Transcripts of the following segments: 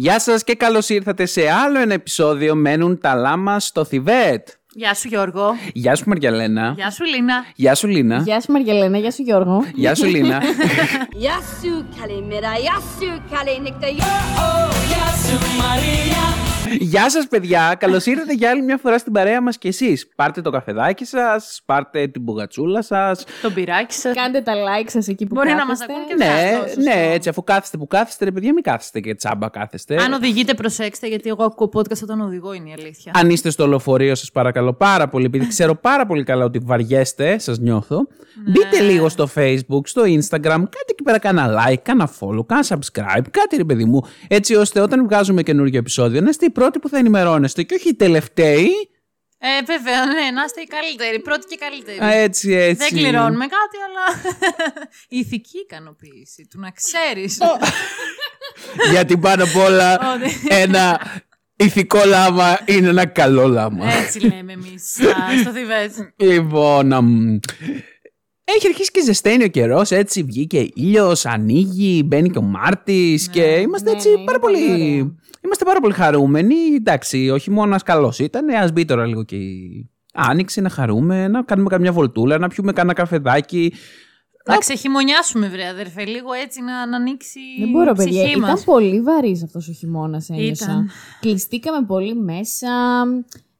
Γεια σας και καλώς ήρθατε σε άλλο ένα επεισόδιο «Μένουν τα λάμα στο Θιβέτ». Γεια σου Γιώργο. Γεια σου Μαριαλένα. Γεια σου Λίνα. Γεια σου Λίνα. Γεια σου Μαργελένα, γεια σου Γιώργο. Γεια σου Λίνα. Yasu kalimera, yasu kalinikta, Γεια σας παιδιά. Καλώς ήρθατε για άλλη μια φορά στην παρέα μας και εσείς. Πάρτε το καφεδάκι σας, πάρτε την μπουγατσούλα σας. Το πυράκι σας. Κάντε τα like σας εκεί που Μπορεί να κάθεστε. μας ακούν και Ναι, αυτό, σωστό. ναι, έτσι αφού κάθεστε που κάθεστε, ρε παιδιά, μην κάθεστε και τσάμπα κάθεστε. Αν οδηγείτε, προσέξτε, γιατί εγώ ακούω podcast όταν οδηγώ, είναι η αλήθεια. Αν είστε στο λεωφορείο, σας παρακαλώ πάρα πολύ, επειδή ξέρω πάρα πολύ καλά ότι βαριέστε, σας νιώθω. Ναι. Μπείτε λίγο στο Facebook, στο Instagram, κάντε εκεί πέρα κάνα like, κάνα follow, κάνα subscribe, κάτι ρε παιδί μου. Έτσι ώστε όταν βγάζουμε καινούργιο επεισόδιο να είστε οι πρώτοι που θα ενημερώνεστε και όχι οι τελευταίοι. Ε, βέβαια, ναι, να είστε οι καλύτεροι. Πρώτοι και καλύτεροι. Α, Έτσι, έτσι. Δεν κληρώνουμε κάτι, αλλά η ηθική ικανοποίηση του να ξέρεις. Γιατί πάνω απ' όλα Ότι- ένα ηθικό λάμα είναι ένα καλό λάμα. Έτσι λέμε εμείς στο Θιβέτ. Λοιπόν, αμ, έχει αρχίσει και ζεσταίνει ο καιρός, έτσι βγήκε ήλιος, ανοίγει, μπαίνει και ο Μάρτης και είμαστε ναι, έτσι ναι, είναι πάρα πολύ πολύ. ωραίο. Είμαστε πάρα πολύ χαρούμενοι. Εντάξει, όχι μόνο ένας καλός ήταν, ας μπει τώρα λίγο και η άνοιξη να χαρούμε, να κάνουμε καμιά βολτούλα, να πιούμε κάνα καφεδάκι. Να ξεχειμονιάσουμε, βρε αδερφέ, λίγο έτσι να, να ανοίξει Δεν μπορώ, η παιδιά. ψυχή Ήταν μας. πολύ βαρύς αυτός ο χειμώνας, ένιωσα. Ήταν. Κλειστήκαμε πολύ μέσα.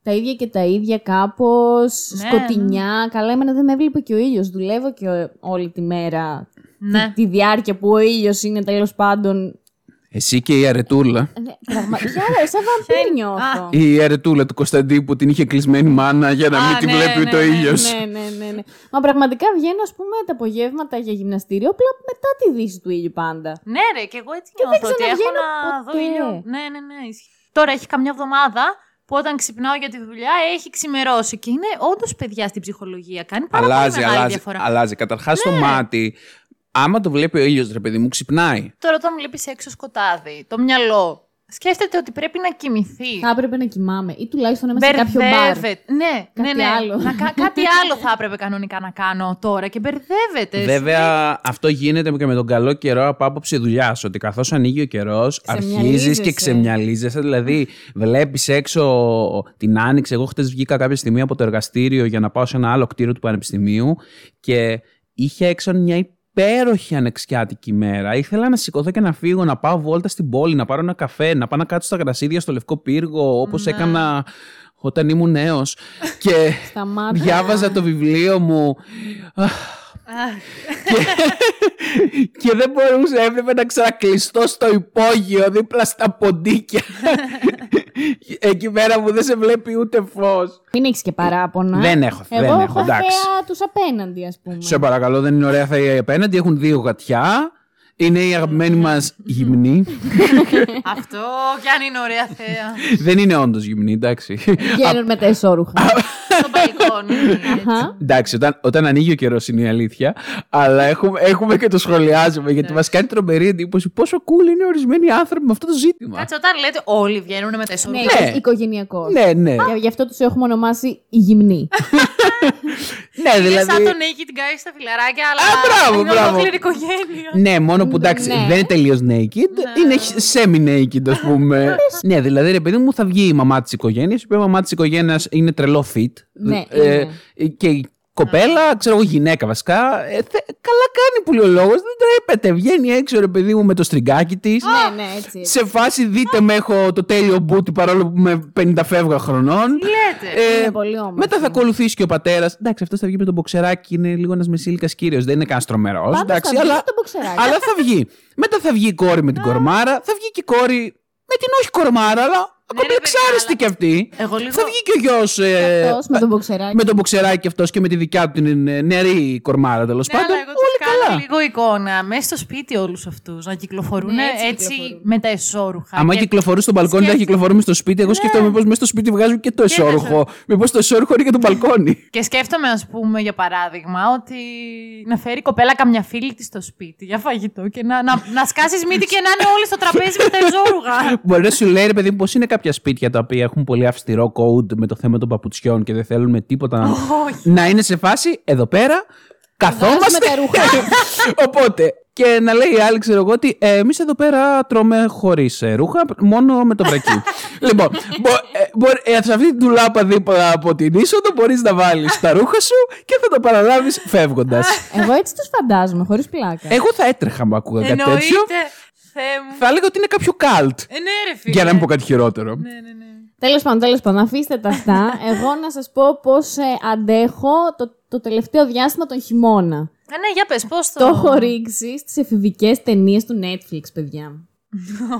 Τα ίδια και τα ίδια κάπως. Ναι, σκοτεινιά. Καλά, εμένα δεν με έβλεπε και ο ήλιος. Δουλεύω και ο- όλη τη μέρα. Ναι. Τη διάρκεια που ο ήλιος είναι τέλος πάντων. Εσύ και η αρετούλα. Ναι, πραγματικά, σαν βαμπύρ νιώθω. Η αρετούλα του Κωνσταντίνου που την είχε κλεισμένη μάνα για να Α, μην τη ναι, βλέπει ναι, ούτε ο ναι, ήλιος. Ναι, ναι, ναι, ναι. Μα πραγματικά βγαίνω, ας πούμε, τα απογεύματα για γυμναστήριο, απλά μετά τη δύση του ήλιου πάντα. Ναι, ρε, και εγώ έτσι δεν νιώθω ότι έχω ξαναβγαίνω να δω ποτέ. ήλιο. Ναι, ναι, ναι. ισχύει. Τώρα έχει καμιά εβδομάδα που όταν ξυπνάω για τη δουλειά έχει ξημερώσει. Και είναι όντως παιδιά στην ψυχολογία. Κάνει πάρα Αλλάζει, πολύ μεγάλη αλλάζει. διαφορά. αλλάζει. Καταρχάς το μάτι, άμα το βλέπει ο ήλιος, ρε παιδί μου, ξυπνάει. Τώρα όταν βλέπεις έξω σκοτάδι, το μυαλό σκέφτεται ότι πρέπει να κοιμηθεί. Θα έπρεπε να κοιμάμαι ή τουλάχιστον να είμαι σε κάποιο μπαρ. Μπερδεύεται. Ναι, Κάτι ναι, ναι. άλλο. Να κα- κάτι άλλο θα έπρεπε κανονικά να κάνω τώρα και μπερδεύεται. Βέβαια, αυτό γίνεται και με τον καλό καιρό από άποψη δουλειάς. Ότι καθώς ανοίγει ο καιρός, αρχίζεις Ξεμυαλίζεσαι. και ξεμυαλίζεσαι. Δηλαδή, βλέπεις έξω την άνοιξη. Εγώ χτες βγήκα κάποια στιγμή από το εργαστήριο για να πάω σε ένα άλλο κτίριο του Πανεπιστημίου και είχε έξω μια υπέροχη ανεξιάτικη μέρα. Ήθελα να σηκωθώ και να φύγω, να πάω βόλτα στην πόλη, να πάρω ένα καφέ, να πάω να κάτσω στα γρασίδια στο Λευκό Πύργο, όπως Ναι. έκανα όταν ήμουν νέος. και Σταμάτα. διάβαζα το βιβλίο μου. και δεν μπορούσα, έπρεπε να ξανακλειστώ στο υπόγειο δίπλα στα ποντίκια. Εκεί πέρα που δεν σε βλέπει ούτε φως. Μην έχεις και παράπονα. Δεν έχω, Εγώ δεν έχω, έχω εντάξει. θέα τους απέναντι, ας πούμε. Σε παρακαλώ, δεν είναι ωραία θα οι απέναντι. Έχουν δύο γατιά. Είναι η αγαπημένη μας γυμνή. Αυτό κι αν είναι ωραία θέα. δεν είναι όντως γυμνή, εντάξει. Βγαίνουν με τα εσώρουχα. Στο μπαλκόνι. έτσι. Αχα. Εντάξει, όταν, όταν ανοίγει ο καιρός είναι η αλήθεια. Αλλά έχουμε, έχουμε και το σχολιάζουμε γιατί μας κάνει τρομερή εντύπωση πόσο cool είναι ορισμένοι άνθρωποι με αυτό το ζήτημα. Κάτσε, όταν λέτε όλοι βγαίνουν με τα Ναι, εσωτερικά. Ναι. οικογενειακός. Ναι, ναι. Γι' αυτό τους έχουμε ονομάσει οι γυμνοί. ναι, Είναι δηλαδή. σαν τον Νίκη την κάνει στα φιλαράκια, αλλά Α, μπράβο, είναι μπράβο. ολόκληρη οικογένεια. Ναι, μόνο που εντάξει, Ναι. δεν είναι τελείως naked, είναι semi-naked, ας πούμε. ναι, δηλαδή, ρε παιδί μου, θα βγει η μαμά της οικογένειας, η οποία η μαμά της οικογένειας είναι τρελό fit. Ναι, Ε, είναι. και η κοπέλα, ξέρω εγώ, γυναίκα βασικά. ε, θε- καλά κάνει που λέει ο λόγος, δεν τρέπεται. Βγαίνει έξω, ρε παιδί μου, με το στριγκάκι της. ναι, ναι, έτσι. Σε φάση δείτε με έχω το τέλειο μπούτι παρόλο που είμαι 50 φεύγα χρονών. λέτε. Είναι πολύ όμορφη. Μετά θα ακολουθήσει και ο πατέρας. Εντάξει, αυτός θα βγει με τον μποξεράκι, είναι λίγο ένας μεσήλικας κύριος. Δεν είναι καν τρομερό. Πάντως Εντάξει, θα βγει αλλά, με το μποξεράκι. αλλά θα βγει. Μετά θα βγει η κόρη με την κορμάρα. Θα βγει και η κόρη με την όχι κορμάρα, αλλά ακόμη ρε, εξάρεστη παιδιά, κι αυτή. Εγώ λίγο- Θα βγει και ο γιος. Αυτός με τον μποξεράκι. με τον μποξεράκι αυτός και με τη δικιά του την ε, νεαρή κορμάρα τέλος Ναι, πάντων. αλλά εγώ τους Όλοι κάνω καλά. λίγο εικόνα μέσα στο σπίτι όλους αυτούς να κυκλοφορούν Ναι, έτσι, έτσι κυκλοφορούν. με τα εσώρουχα. Άμα Και- κυκλοφορούν στο μπαλκόνι, θα σκέφτε- κυκλοφορούμε στο σπίτι. Εγώ σκέφτομαι μήπω μέσα στο σπίτι βγάζουν και το Και εσόρουχο. μέσα. Μήπως το εσόρουχο είναι και το μπαλκόνι. Και σκέφτομαι, ας πούμε, για παράδειγμα, ότι να φέρει η κοπέλα καμιά φίλη της στο σπίτι για φαγητό και να, να, να σκάσεις μύτη και να είναι όλοι στο τραπέζι με τα εζόρουγα. Μπορεί να σου λέει, ρε παιδί μου, πώ είναι κάποια σπίτια τα οποία έχουν πολύ αυστηρό code με το θέμα των παπουτσιών και δεν θέλουν με τίποτα να- Όχι. να είναι σε φάση εδώ πέρα. Καθόμαστε. Βγάζουμε τα ρούχα. Οπότε, και να λέει η άλλη, ξέρω εγώ, ότι ε, εμείς εδώ πέρα τρώμε χωρίς ρούχα, μόνο με το βρακί. λοιπόν, μπο, ε, μπο- ε, σε αυτή την τουλάπα δίπλα από την είσοδο μπορείς να βάλεις τα ρούχα σου και θα το παραλάβεις φεύγοντας. Εγώ έτσι τους φαντάζομαι, χωρίς πλάκα. Εγώ θα έτρεχα αν άκουγα κάτι τέτοιο. Εννοείται. Θεέ μου. Θα έλεγα ότι είναι κάποιο καλτ. Ε, ναι, ρε φίλε. Για να μην πω κάτι χειρότερο. Ναι, ναι, ναι. Τέλος πάντων, τέλος πάντων, αφήστε τα αυτά. Εγώ να σας πω πώς αντέχω το, το τελευταίο διάστημα τον χειμώνα. Ε, ναι, για πες, πώς το... Το έχω ρίξει στις εφηβικές ταινίες του Netflix, παιδιά.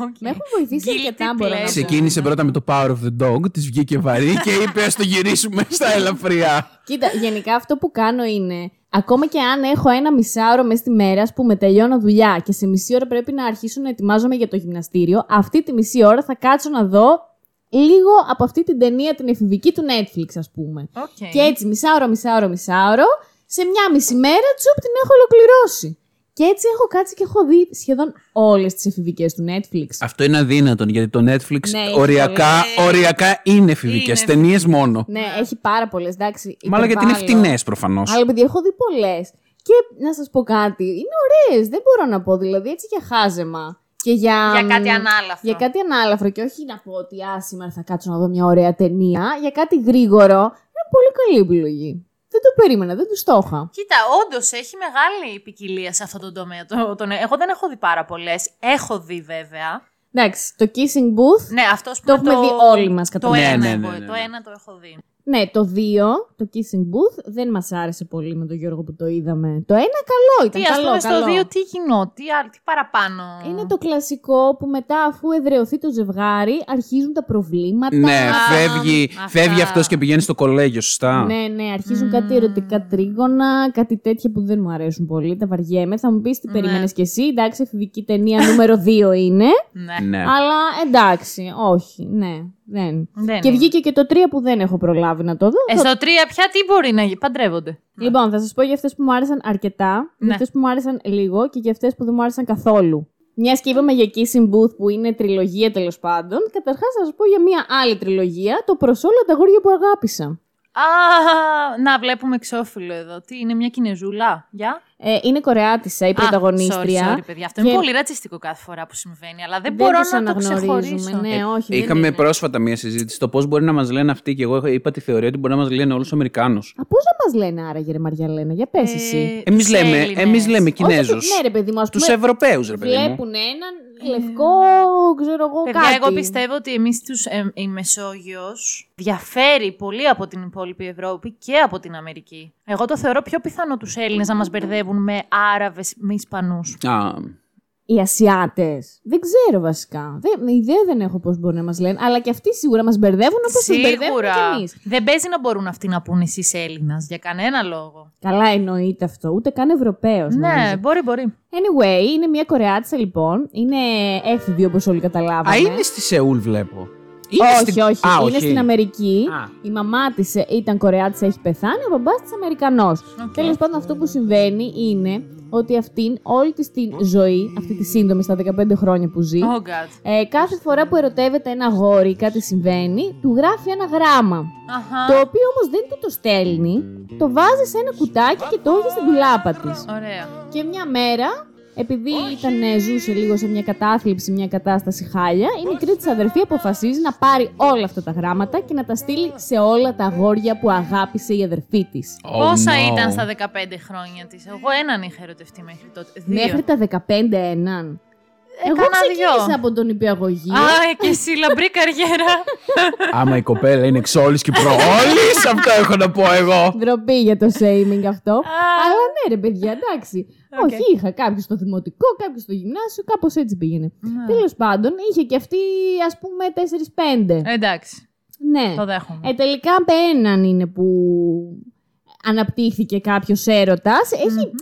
Οκ. Με έχουν βοηθήσει Guilty αρκετά, μπορώ να πω. pleasure. Ξεκίνησε πρώτα με το Power of the Dog, της βγήκε βαρύ και είπε: Ας το γυρίσουμε στα ελαφριά. Κοίτα, γενικά αυτό που κάνω είναι. Ακόμα και αν έχω ένα μισάωρο μέσα στη μέρα, που με τελειώνω δουλειά και σε μισή ώρα πρέπει να αρχίσω να ετοιμάζομαι για το γυμναστήριο, αυτή τη μισή ώρα θα κάτσω να δω λίγο από αυτή την ταινία την εφηβική του Netflix, ας πούμε. Οκ. Και έτσι μισάωρο, μισάωρο, μισάωρο, σε μια μισή μέρα τσουπ την έχω ολοκληρώσει. Και έτσι έχω κάτσει και έχω δει σχεδόν όλες τις εφηβικές του Netflix. Αυτό είναι αδύνατον γιατί το Netflix Ναι, έχει οριακά, πολλές. οριακά είναι εφηβικές Είναι. ταινίες μόνο. Ναι, έχει πάρα πολλές, εντάξει. Μάλλον γιατί είναι υπερβάλλω. φτηνές προφανώς. Αλλά επειδή έχω δει πολλές. Και να σας πω κάτι, είναι ωραίες, δεν μπορώ να πω, δηλαδή έτσι για χάζεμα. Και για, Για κάτι ανάλαφρο. Για κάτι ανάλαφρο και όχι να πω ότι α, σήμερα θα κάτσω να δω μια ωραία ταινία. Για κάτι γρήγορο. Είναι πολύ καλή επιλογή. Δεν το περίμενα, δεν τους το είχα. Κοίτα, όντως έχει μεγάλη ποικιλία σε αυτό το τομέα. Το, το, εγώ δεν έχω δει πάρα πολλές. Έχω δει βέβαια. Εντάξει, το Kissing Booth Ναι, αυτός που Το έχουμε δει όλοι μας, κατά Το Ναι, ένα, ναι, εγώ, ναι, ναι, το ναι. ένα το έχω δει. Ναι, το 2, το Kissing Booth, δεν μας άρεσε πολύ με τον Γιώργο που το είδαμε. Το ένα καλό ήταν, Τι, ας καλό, πούμε, καλό. στο δύο τι γινό, τι, άλλο, τι παραπάνω. Είναι το κλασικό που μετά αφού εδρεωθεί το ζευγάρι αρχίζουν τα προβλήματα. Ναι, Α, φεύγει, αυτά. φεύγει αυτός και πηγαίνει στο κολέγιο, σωστά. Ναι, ναι, αρχίζουν κάτι ερωτικά τρίγωνα, κάτι τέτοια που δεν μου αρέσουν πολύ, τα βαριέμαι. Θα μου πεις τι Ναι. περίμενες κι εσύ, εντάξει, εφηβική ταινία νούμερο 2 είναι, Ναι. Ναι. αλλά εντάξει, όχι, ναι, δεν. Δεν Και είναι. βγήκε και το 3 που δεν έχω προλάβει να το δω. Ε, στο τρία πια τι μπορεί να γίνει, παντρεύονται. Λοιπόν, θα σας πω για αυτές που μου άρεσαν αρκετά, για Ναι. αυτές που μου άρεσαν λίγο και για αυτές που δεν μου άρεσαν καθόλου. Μια και είπαμε για Kissing Booth που είναι τριλογία τέλος πάντων, καταρχάς θα σας πω για μια άλλη τριλογία, το Προς όλα τα γόρια που αγάπησα. Α, να βλέπουμε εξώφυλλο εδώ. Τι είναι μια κινεζούλα, γεια. Ε, είναι Κορεάτισσα η Α, πρωταγωνίστρια. Sorry, sorry, παιδιά. Αυτό Και είναι πολύ ρατσιστικό κάθε φορά που συμβαίνει, αλλά δεν, δεν μπορώ τους να το αναγνωρίζουμε. ξεχωρίσω. Ναι, όχι. δεν Είχαμε είναι. πρόσφατα μία συζήτηση το πώς μπορεί να μας λένε αυτοί και εγώ είπα τη θεωρία ότι μπορεί να μας λένε όλους τους Αμερικάνους. Α, πώς να μας λένε άραγε, ρε Μαριαλένα, για πες εσύ. Εμείς τους λέμε, Έλληνες. εμείς λέμε Όχι, Κινέζους. του- ναι, ρε παιδί μου, ας Τους πούμε. Ευρωπαίους, ρε παιδί μου. Βλέπουν έναν λευκό, ξέρω εγώ, Παιδιά, κάτι. εγώ πιστεύω ότι εμείς τους, ε, η Μεσόγειος διαφέρει πολύ από την υπόλοιπη Ευρώπη και από την Αμερική. Εγώ το θεωρώ πιο πιθανό τους Έλληνες να μας μπερδεύουν με Άραβες, με Ισπανούς. Α, Οι Ασιάτες. Δεν ξέρω βασικά. Δεν, ιδέα δεν έχω πώς μπορεί να μας λένε. Αλλά και αυτοί σίγουρα μας μπερδεύουν όπως μα μπερδεύουν Σίγουρα. κι εμείς. Δεν παίζει να μπορούν αυτοί να πούνε εσείς Έλληνας για κανένα λόγο. Καλά εννοείται αυτό. Ούτε καν Ευρωπαίος. Ναι, μπορεί, μπορεί. Anyway, είναι μια Κορεάτισσα λοιπόν. Είναι έφηβη όπως όλοι καταλάβαμε. α, είναι στη Σεούλ, βλέπω. Είναι όχι, στην- όχι. Α, Είναι στην Αμερική. Α. Η μαμά της ήταν Κορεάτισσα, έχει πεθάνει. Ο μπαμπάς της Αμερικανός. Οκ. Τέλος πάντων, αυτό που συμβαίνει είναι ότι αυτήν όλη της την ζωή, αυτή τη σύντομη στα 15 χρόνια που ζει, Oh God. ε, κάθε φορά που ερωτεύεται ένα αγόρι ή κάτι συμβαίνει, του γράφει ένα γράμμα. Αχα. Το οποίο όμως δεν του το στέλνει, το βάζει σε ένα κουτάκι και το έχει στην ντουλάπα της. Ωραία. Και μια μέρα, επειδή ήταν, ε, ζούσε λίγο σε μια κατάθλιψη, μια κατάσταση χάλια, η μικρή της αδερφή αποφασίζει να πάρει όλα αυτά τα γράμματα και να τα στείλει σε όλα τα αγόρια που αγάπησε η αδερφή της. Oh, Πόσα no. ήταν στα 15 χρόνια της; Εγώ έναν είχα ερωτευτεί μέχρι τότε. Δύο. Μέχρι τα 15 έναν. Εγώ Έκανα ξεκίνησα δυο. από τον νηπιαγωγείο. Α, και εσύ λαμπρή καριέρα. Άμα η κοπέλα είναι εξώλης και προώλης, αυτό έχω να πω εγώ. Ντροπή για το shaming αυτό. Αλλά ναι, ρε παιδιά, εντάξει. Οκ. Όχι, είχα κάποιου στο δημοτικό, κάποιου στο γυμνάσιο, κάπως έτσι πήγαινε. Ναι. Τέλος πάντων, είχε και αυτή, ας πούμε, 4-5. Εντάξει, ναι. το δέχομαι. Ε, τελικά με έναν είναι που αναπτύχθηκε κάποιος έρωτας.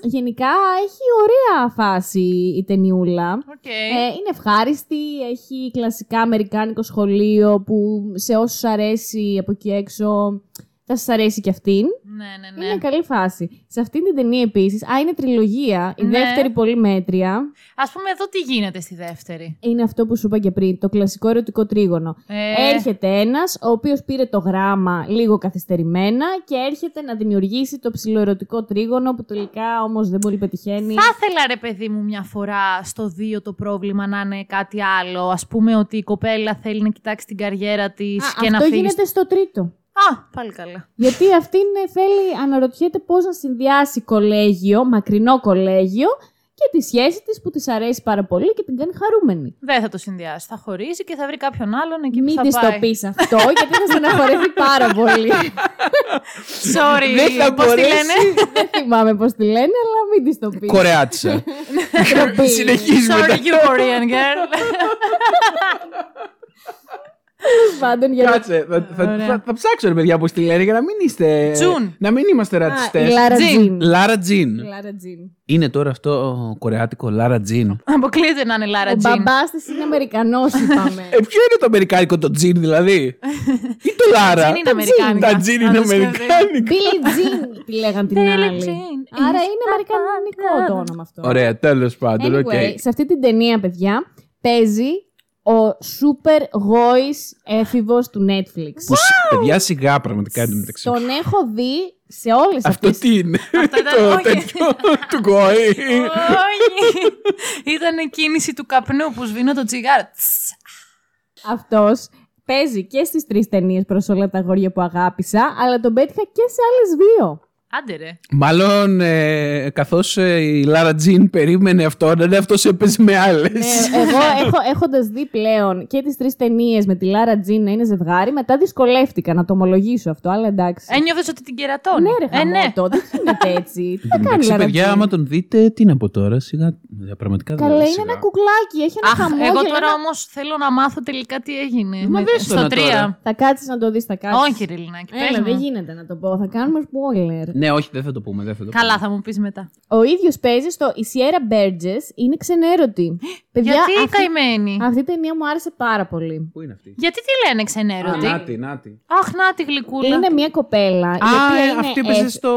Γενικά έχει ωραία φάση η ταινιούλα. Οκ. Ε, είναι ευχάριστη, έχει κλασικά αμερικάνικο σχολείο που σε όσους αρέσει από εκεί έξω θα σας αρέσει και αυτήν. Ναι, ναι, ναι. Είναι καλή φάση. Σε αυτή την ταινία επίσης, α, είναι τριλογία. Η Ναι. δεύτερη πολύ μέτρια. Ας πούμε, εδώ τι γίνεται στη δεύτερη. Είναι αυτό που σου είπα και πριν, το κλασικό ερωτικό τρίγωνο. Ε, Έρχεται ένας, ο οποίος πήρε το γράμμα λίγο καθυστερημένα και έρχεται να δημιουργήσει το ψηλοερωτικό τρίγωνο που τελικά όμως δεν πολύ πετυχαίνει. Θα ήθελα, ρε παιδί μου, μια φορά στο 2 το πρόβλημα να είναι κάτι άλλο. Α πούμε ότι η κοπέλα θέλει να κοιτάξει την καριέρα της Α, και να αυτό φύγει. γίνεται στο τρίτο. Α, πάλι καλά. Γιατί αυτή είναι, θέλει, αναρωτιέται πώς να συνδυάσει κολέγιο, μακρινό κολέγιο και τη σχέση της που της αρέσει πάρα πολύ και την κάνει χαρούμενη. Δεν θα το συνδυάσει. Θα χωρίσει και θα βρει κάποιον άλλον εκεί Μην που της θα το πάει. πεις αυτό, γιατί θα στεναχωρεθεί πάρα πολύ. Sorry, Δεν θα πώς τη μπορέσει. λένε; Δεν θυμάμαι πώς τη λένε, αλλά μην της το πεις. Κορεάτισα. Ντροπή. Συνεχίζουμε. Sorry, τα- you Korean girl. Τέλος πάντων, για να... Κάτσε, θα, θα, Ωραία. θα, θα ψάξω ρε παιδιά πώς τη λένε για να μην είστε. Τζουν. Να μην είμαστε Α, η ρατσιστές. Λάρα Τζιν. Τζιν. Λάρα Τζιν. Η Λάρα Τζιν. Είναι τώρα αυτό κορεάτικο Λάρα Τζιν. Αποκλείεται να είναι Λάρα Ο Τζιν. μπαμπάς της είναι Αμερικανός, είπαμε. Ε, ποιο είναι το αμερικάνικο το Τζιν δηλαδή; Ή το Λάρα; Τζιν είναι Τα αμερικάνικα. Τα Τζιν Να είναι το σκεφτεί. αμερικάνικα. Billie Jean τη λέγαν την Billie άλλη. Jean Άρα is είναι the αμερικανικό one. το όνομα αυτό. Ωραία, τέλος πάντων. οκ. Anyway, σε αυτή την ταινία, παιδιά, παίζει ο super γόης έφηβος του Netflix. Που σ- παιδιά σιγά πραγματικά εντωμεταξύ. Τον έχω δει σε όλες Αυτό αυτές τι είναι; Αυτό ήταν- Το όχι. τέτοιο του γκόη. Όχι. Ήταν η κίνηση του καπνού που σβήνω το τσιγάρο. Τς. Αυτός παίζει και στις τρεις ταινίες προς όλα τα αγόρια που αγάπησα, αλλά τον πέτυχα και σε άλλες δύο. Άντε ρε. Μάλλον ε, καθώς η Λάρα Τζιν περίμενε αυτό, να είναι αυτός έπαιζε με άλλες. Ε, εγώ έχω, έχοντας δει πλέον και τις τρεις ταινίες με τη Λάρα Τζιν να είναι ζευγάρι, μετά δυσκολεύτηκα να το ομολογήσω αυτό, αλλά εντάξει. Ένιωθε ότι την κερατώνει. ναι, ρε ε, ναι. χαμότο, δεν γίνεται έτσι. Τι θα κάνει η Εντάξει, Λάρα παιδιά, Τζιν; άμα τον δείτε, τι να πω τώρα, σιγά. ε, Πραγματικά δεν Καλά, είναι σιγά. ένα κουκλάκι, έχει ένα Αχ, χαμόγελο. εγώ τώρα ένα- όμως θέλω να μάθω τελικά τι έγινε. Μα Με- δες το στο να 3. τώρα. Θα κάτσεις να το δεις, θα κάτσεις. Όχι, ρε Λινάκη. πες Έλα, μου. δεν γίνεται να το πω. Θα κάνουμε spoiler. Ναι, όχι, δεν θα το πούμε. Δεν θα το Καλά, πούμε. θα μου πεις μετά. Ο ίδιος παίζει στο Η Sierra Burgess είναι ξενέρωτη. Παιδιά, Γιατί η αυτή, καημένη; αυτή η ταινία μου άρεσε πάρα πολύ. Πού είναι αυτή; Γιατί τι λένε Α, ξενέρωτη. νάτι, νάτι. Αχ, να τη γλυκούλα. Είναι μια κοπέλα. η Α, οποία ε, είναι αυτή έπαιζε έφ- στο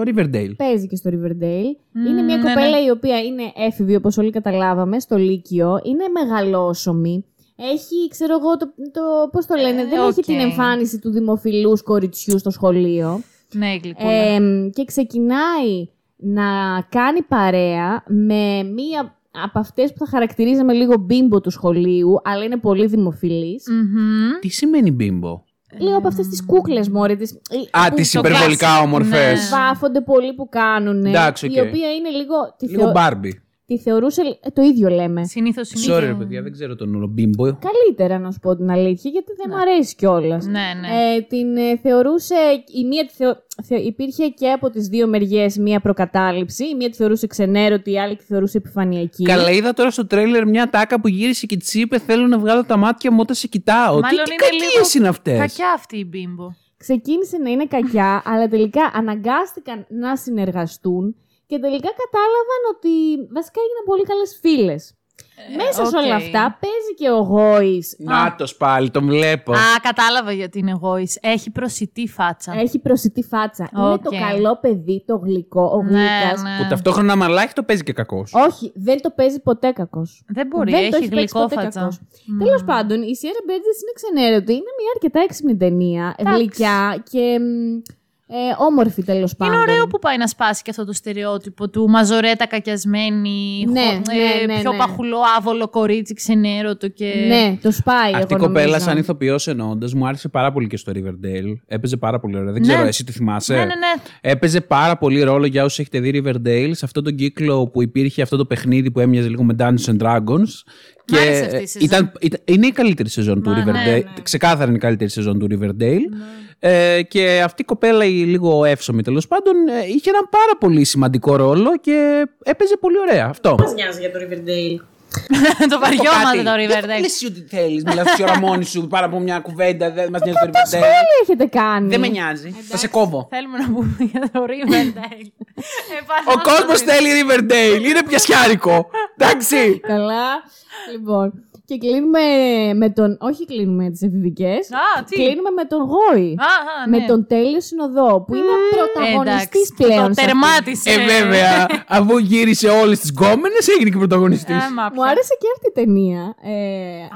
Riverdale. Παίζει και στο Riverdale. είναι μια ναι, κοπέλα ναι. η οποία είναι έφηβη, όπως όλοι καταλάβαμε, στο Λύκειο. Είναι μεγαλόσωμη. Έχει, ξέρω εγώ, το, το πώς το λένε, Ε, δεν οκ. έχει την εμφάνιση του δημοφιλούς κοριτσιού στο σχολείο. Ναι, η γλυκούλα. Ε, και ξεκινάει να κάνει παρέα με μία από αυτές που θα χαρακτηρίζαμε λίγο bimbo του σχολείου, αλλά είναι πολύ δημοφιλής. Μμμ. Τι σημαίνει bimbo; Λίγο από αυτές τις κούκλες, μωρή, τις, Α, που τις το υπερβολικά classic. όμορφες. Ναι. βάφονται πολύ που κάνουν. Εντάξει, οκ. Η οποία είναι λίγο... Τη, Λίγο θεω- Μπάρμπι. Τη θεωρούσε... ε, το ίδιο λέμε. Συνήθως είναι. Sorry, ρε παιδιά, δεν ξέρω τον όρο bimbo. Καλύτερα να σου πω την αλήθεια, γιατί δεν μου αρέσει κιόλας. Ναι, ναι. Ε, την ε, θεωρούσε. Η μία τη θεω- θε- υπήρχε και από τις δύο μεριές μία προκατάληψη. Η μία τη θεωρούσε ξενέρωτη, η άλλη τη θεωρούσε επιφανειακή. Καλά, είδα τώρα στο τρέλερ μια ατάκα που γύρισε και τη είπε: Θέλω να βγάλω τα μάτια μου όταν σε κοιτάω. Τι, Μάλλον τι είναι κακίες λίγο είναι αυτές; Κακιά αυτή η bimbo. Ξεκίνησε να είναι κακιά, αλλά τελικά αναγκάστηκαν να συνεργαστούν και τελικά κατάλαβαν ότι βασικά έγιναν πολύ καλές φίλες. Μέσα σε οκ. όλα αυτά παίζει και ο Γόης. Νάτο πάλι, τον βλέπω. Α, κατάλαβα γιατί είναι εγώ. Έχει προσιτή φάτσα. Έχει προσιτή φάτσα. Είναι Οκ. το καλό παιδί, το γλυκό, ο ναι, γλύκας. ναι. Που ταυτόχρονα μαλάχι το παίζει και κακός. Όχι, δεν το παίζει ποτέ κακός. Δεν μπορεί, δεν το έχει παίξει ποτέ γλυκόφατσα. κακός. Τέλος πάντων, η Sierra Burgess είναι ξενέρωτη. Είναι μια αρκετά έξυπνη ταινία. Εντάξει. Γλυκιά και μ, ε, όμορφη τέλος πάντων. Είναι ωραίο που πάει να σπάσει και αυτό το στερεότυπο του μαζορέτα κακιασμένη, Ναι, χω- ναι, ε, ναι, πιο ναι. παχουλό άβολο κορίτσι ξενέρωτο και... Ναι, το σπάει. Αυτή η εγώ κοπέλα, νομίζω. σαν ηθοποιός εννοώντας, μου άρεσε πάρα πολύ και στο Riverdale. Έπαιζε πάρα πολύ ωραία. Δεν Ναι. ξέρω, εσύ τη θυμάσαι; Ναι, ναι, ναι. Έπαιζε πάρα πολύ ρόλο για όσους έχετε δει Riverdale σε αυτόν τον κύκλο που υπήρχε αυτό το παιχνίδι που έμοιαζε λίγο με Dungeons and Dragons. Μ' άρεσε αυτή η σεζόν. ήταν, ήταν- είναι η καλύτερη σεζόν του Ναι, ναι, Riverdale. ναι. Ξεκάθαρα είναι η καλύτερη σεζόν του Riverdale. Ε, και αυτή η κοπέλα, η λίγο εύσωμη τέλος πάντων, ε, είχε έναν πάρα πολύ σημαντικό ρόλο και έπαιζε πολύ ωραία. Αυτό. Μας νοιάζει για το Riverdale; το βαριόμαστε το Δεν Riverdale. λες εσύ ό,τι θέλεις. Μιλάς τη ώρα μόνη σου πάρα από μια κουβέντα. Δεν μας νοιάζει το Τι Riverdale. σχόλια έχετε κάνει. Δεν με νοιάζει. Θα σε κόβω. Θέλουμε να πούμε για το Riverdale. Ο κόσμος θέλει Riverdale. Είναι πιασιάρικο. Εντάξει. Καλά. λοιπόν. Και κλείνουμε με τον. Όχι κλείνουμε τις εφηβικές. Α, τι; Κλείνουμε με τον Γόη. Α, α, ναι. Με τον Τέλειο Συνοδό, που είναι πρωταγωνιστής Εντάξει, πλέον. Το σε αυτή. τερμάτισε. Ε, βέβαια, αφού γύρισε όλες τις γκόμενες, έγινε και πρωταγωνιστής. Ε, μα Μου πια. άρεσε και αυτή η ταινία. Ε,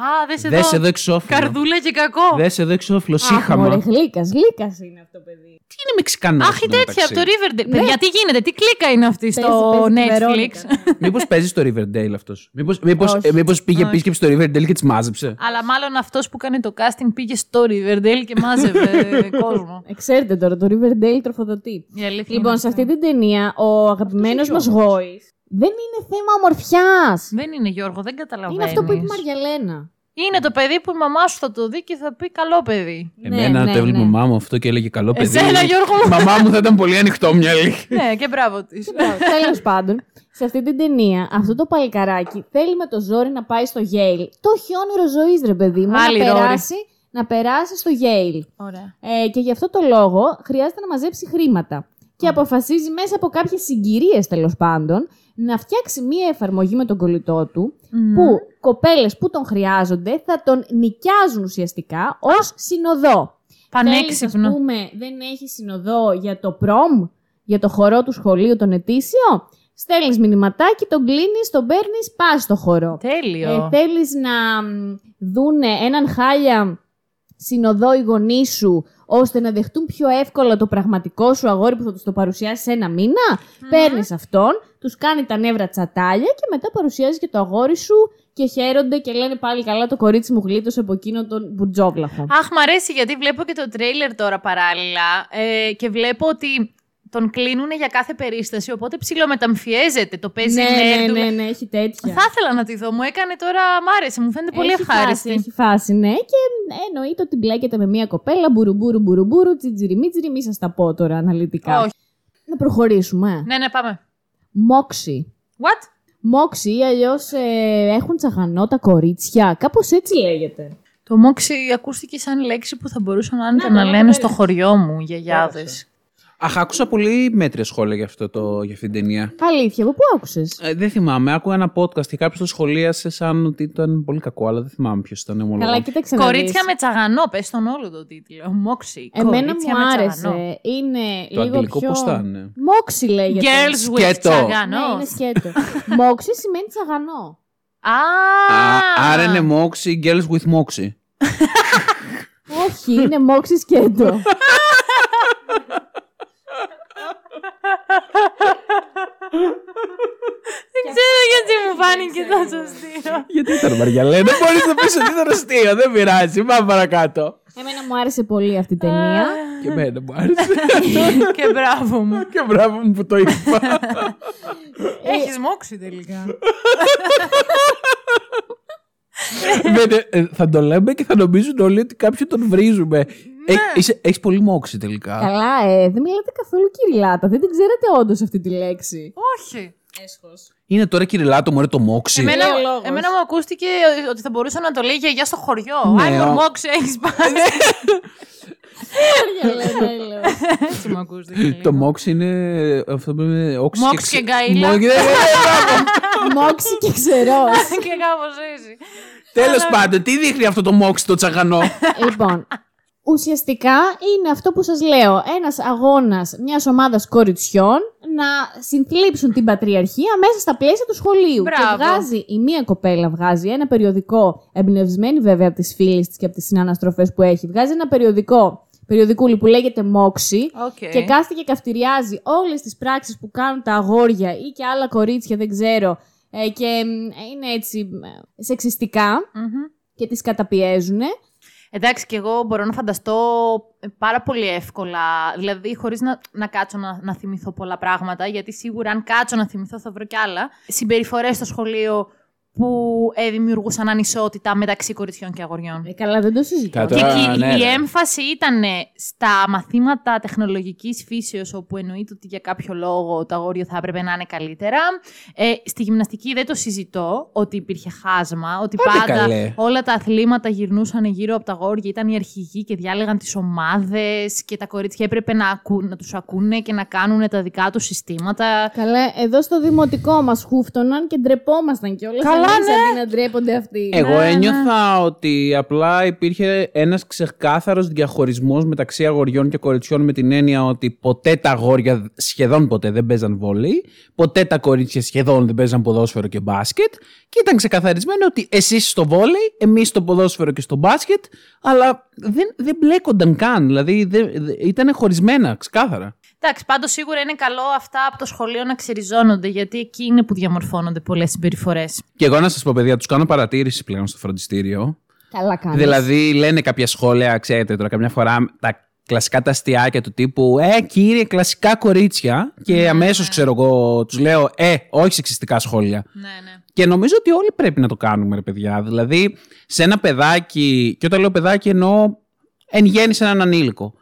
Α, δες εδώ. Δες εδώ εξώφυλλο. Καρδούλα και κακό. Δες εδώ εξώφυλλο. αχ, μωρέ, Σύχαμα. γλύκας, γλύκας είναι αυτό το παιδί. Τι είναι Μεξικανό. Αχ, η τέτοια από το Riverdale. Παιδιά, τι γίνεται, τι κλίκα είναι αυτή Παίζει- στο παίζει τη Netflix; Βερόνικα. Μήπως παίζει στο Riverdale αυτός; Μήπως μήπως, Όχι. ε, μήπως πήγε Όχι. επίσκεψη στο Riverdale και τις μάζεψε; Αλλά μάλλον αυτός που κάνει το casting πήγε στο Riverdale και μάζευε κόσμο. Ε, Ξέρετε τώρα, το Riverdale τροφοδοτεί. Η αλήθεια Λοιπόν, είναι σε αυτό. αυτή την ταινία, ο αγαπημένος μας Γόης δεν είναι θέμα ομορφιάς. Δεν είναι Γιώργο, δεν καταλαβαίνεις. Είναι αυτό που είπε η Μαριαλένα. Είναι το παιδί που η μαμά σου θα το δει και θα πει καλό παιδί. Εμένα ναι, το έβλεπε η ναι. μαμά μου αυτό και έλεγε καλό παιδί. Εσένα, Γιώργο μου. Η μαμά μου θα ήταν πολύ ανοιχτόμυαλη. ναι, και μπράβο της. Τέλος πάντων, σε αυτή την ταινία, αυτό το παλικαράκι θέλει με το ζόρι να πάει στο Yale. Το έχει όνειρο ζωής, ρε παιδί μου, Άλλη να ρόρη. περάσει, να περάσει στο Yale. Ωραία. Ε, και γι' αυτό το λόγο χρειάζεται να μαζέψει χρήματα. Και αποφασίζει μέσα από κάποιες συγκυρίες τέλος πάντων να φτιάξει μία εφαρμογή με τον κολλητό του που κοπέλες που τον χρειάζονται θα τον νοικιάζουν ουσιαστικά ως συνοδό. Θέλεις, Πανέξυπνο. ας πούμε, δεν έχει συνοδό για το προμ, για το χορό του σχολείου τον ετήσιο; Στέλνεις μηνυματάκι, τον κλείνεις, τον παίρνεις, πας στο χορό. Τέλειο. Ε, θέλεις να μ, δούνε έναν χάλια συνοδό οι γονείς σου, ώστε να δεχτούν πιο εύκολα το πραγματικό σου αγόρι που θα τους το παρουσιάσει σε ένα μήνα; Παίρνεις αυτόν, τους κάνει τα νεύρα τσατάλια και μετά παρουσιάζει και το αγόρι σου και χαίρονται και λένε πάλι καλά το κορίτσι μου γλίτωσε από εκείνο τον μπουρτζόβλαχο. Αχ, μ' αρέσει γιατί βλέπω και το τρέιλερ τώρα παράλληλα ε, και βλέπω ότι τον κλείνουν για κάθε περίσταση, οπότε ψιλομεταμφιέζεται. Το παίζει ναι, νέρντου. ναι, ναι, ναι, έχει τέτοια. Θα ήθελα να τη δω. Μου έκανε τώρα. Μ' άρεσε, μου φαίνεται πολύ έχει ευχάριστη. Φάση, έχει φάση, ναι. Και εννοείται ότι μπλέκεται με μια κοπέλα, μπουρουμπουρου, μπουρουμπουρου, τσιτζιρι, μίτζιρι, μη σας τα πω τώρα αναλυτικά. Όχι. Να προχωρήσουμε. Ναι, ναι, πάμε. Μόξι. What? Μόξι ή αλλιώς έχουν τσαγανό τα κορίτσια. Κάπως έτσι λέγεται. Το μόξι ακούστηκε σαν λέξη που θα μπορούσαν άνετα Ναι, να ναι, λένε ναι. στο χωριό μου οι γιαγιάδες. Αχ, άκουσα πολύ μέτρια σχόλια για, αυτό το, για αυτήν την ταινία. Αλήθεια, από πού άκουσες; Ε, δεν θυμάμαι. Άκουγα ένα podcast και κάποιος το σχολίασε σαν ότι ήταν πολύ κακό, αλλά δεν θυμάμαι ποιος ήταν. ομολογώ. Καλά, κοίταξε να Κορίτσια δεις. με τσαγανό, πες τον όλο το τίτλο. Μόξι. Εμένα κορίτσια μου με άρεσε. τσαγανό. Είναι Το λίγο αγγλικό πιο... πώς θα είναι; Μόξι λέγεται. Girls with Σκέτο. Ναι, τσαγανό. είναι σκέτο. Μόξι σημαίνει τσαγανό. Α, Α, άρα είναι Moxie, Girls with Moxie. Όχι, είναι μόξι σκέτο. Δεν ξέρω γιατί μου φάνηκε τόσο αστείο. Γιατί ήταν Μαριαλένα, μπορείς να πεις ότι ήταν αστείο, δεν πειράζει. Πάμε παρακάτω. Εμένα μου άρεσε πολύ αυτή η ταινία. Και εμένα μου άρεσε. Και μπράβο μου. και μπράβο μου που το είπα. Έχεις μόξει τελικά. Δεν, ε, θα το λέμε και θα νομίζουν όλοι ότι κάποιον τον βρίζουμε. Ε, Έχεις πολύ μόξη τελικά. Καλά, ε, δεν μιλάτε καθόλου κυριλάτα. Δεν την ξέρετε όντως αυτή τη λέξη. Όχι. Είναι τώρα κυριλάτο μου, το μόξη. Εμένα, Λέει ο λόγος. εμένα μου ακούστηκε ότι θα μπορούσα να το λέει γιαγιά στο χωριό. Ναι, Άι, ο- μου μόξι, έχεις πάει. Έτσι μου ακούστηκε. Το μόξι είναι αυτό που είναι όξι Μόξ και γκαΐλα. Μόξι- ναι, ναι, ναι, μπράβο. Μόξι και ξερός. Και κάπως έτσι. Τέλος πάντων, τι δείχνει αυτό το μόξι το τσαγανό; λοιπόν, ουσιαστικά είναι αυτό που σας λέω. Ένας αγώνας μιας ομάδας κοριτσιών να συνθλίψουν την πατριαρχία μέσα στα πλαίσια του σχολείου. Μπράβο. Και βγάζει, η μία κοπέλα βγάζει ένα περιοδικό, εμπνευσμένη βέβαια από τις φίλες της και από τις συναναστροφές που έχει. Βγάζει ένα περιοδικό, περιοδικούλι που λέγεται Μόξι. Οκ. Και κάθεται και καυτηριάζει όλες τις πράξεις που κάνουν τα αγόρια ή και άλλα κορίτσια, δεν ξέρω. ε, και μ, είναι έτσι ε, σεξιστικά Μμμ. και τις καταπιέζουν. Εντάξει, και εγώ μπορώ να φανταστώ ε, πάρα πολύ εύκολα, δηλαδή χωρίς να, να κάτσω να, να θυμηθώ πολλά πράγματα, γιατί σίγουρα αν κάτσω να θυμηθώ θα βρω κι άλλα, συμπεριφορές στο σχολείο που ε, δημιουργούσαν ανισότητα μεταξύ κοριτσιών και αγοριών. Ε, καλά, δεν το συζητάω. Κατά- Και Τώρα, εκεί ναι, η ρε. έμφαση ήταν στα μαθήματα τεχνολογικής φύσεως, όπου εννοείται ότι για κάποιο λόγο το αγόριο θα έπρεπε να είναι καλύτερα. Ε, στη γυμναστική δεν το συζητώ ότι υπήρχε χάσμα, ότι Άντε πάντα καλέ. όλα τα αθλήματα γυρνούσαν γύρω από τα αγόρια, ήταν οι αρχηγοί και διάλεγαν τις ομάδες και τα κορίτσια έπρεπε να, ακού, να τους ακούνε και να κάνουν τα δικά τους συστήματα. Καλά, εδώ στο δημοτικό μας χούφτωναν και ντρεπόμασταν κιόλας. Καλά, καλά, εμείς ναι. αντί να ντρέπονται αυτοί. Εγώ Ναι, ένιωθα ότι απλά υπήρχε ένας ξεκάθαρος διαχωρισμός μεταξύ αγοριών και κοριτσιών με την έννοια ότι ποτέ τα αγόρια σχεδόν ποτέ δεν παίζαν βόλεϊ, ποτέ τα κορίτσια σχεδόν δεν παίζαν ποδόσφαιρο και μπάσκετ και ήταν ξεκαθαρισμένο ότι εσείς στο βόλεϊ, εμείς στο ποδόσφαιρο και στο μπάσκετ, αλλά δεν, δεν μπλέκονταν καν, δηλαδή δεν, δεν- ήταν χωρισμένα ξεκάθαρα. Εντάξει, πάντως σίγουρα είναι καλό αυτά από το σχολείο να ξεριζώνονται, γιατί εκεί είναι που διαμορφώνονται πολλές συμπεριφορές. Και εγώ να σας πω παιδιά, τους κάνω παρατήρηση πλέον στο φροντιστήριο. Καλά κάνεις. Δηλαδή, λένε κάποια σχόλια, ξέρετε τώρα, καμιά φορά τα κλασικά τα αστιάκια του τύπου Ε, κύριε, κλασικά κορίτσια. Και Ναι, αμέσως ξέρω εγώ, τους λέω Ε, όχι σεξιστικά σχόλια. Ναι, ναι. Και νομίζω ότι όλοι πρέπει να το κάνουμε, ρε παιδιά. Δηλαδή, σε ένα παιδάκι, και όταν λέω παιδάκι εννοώ εν γέννη σε έναν ανήλικο.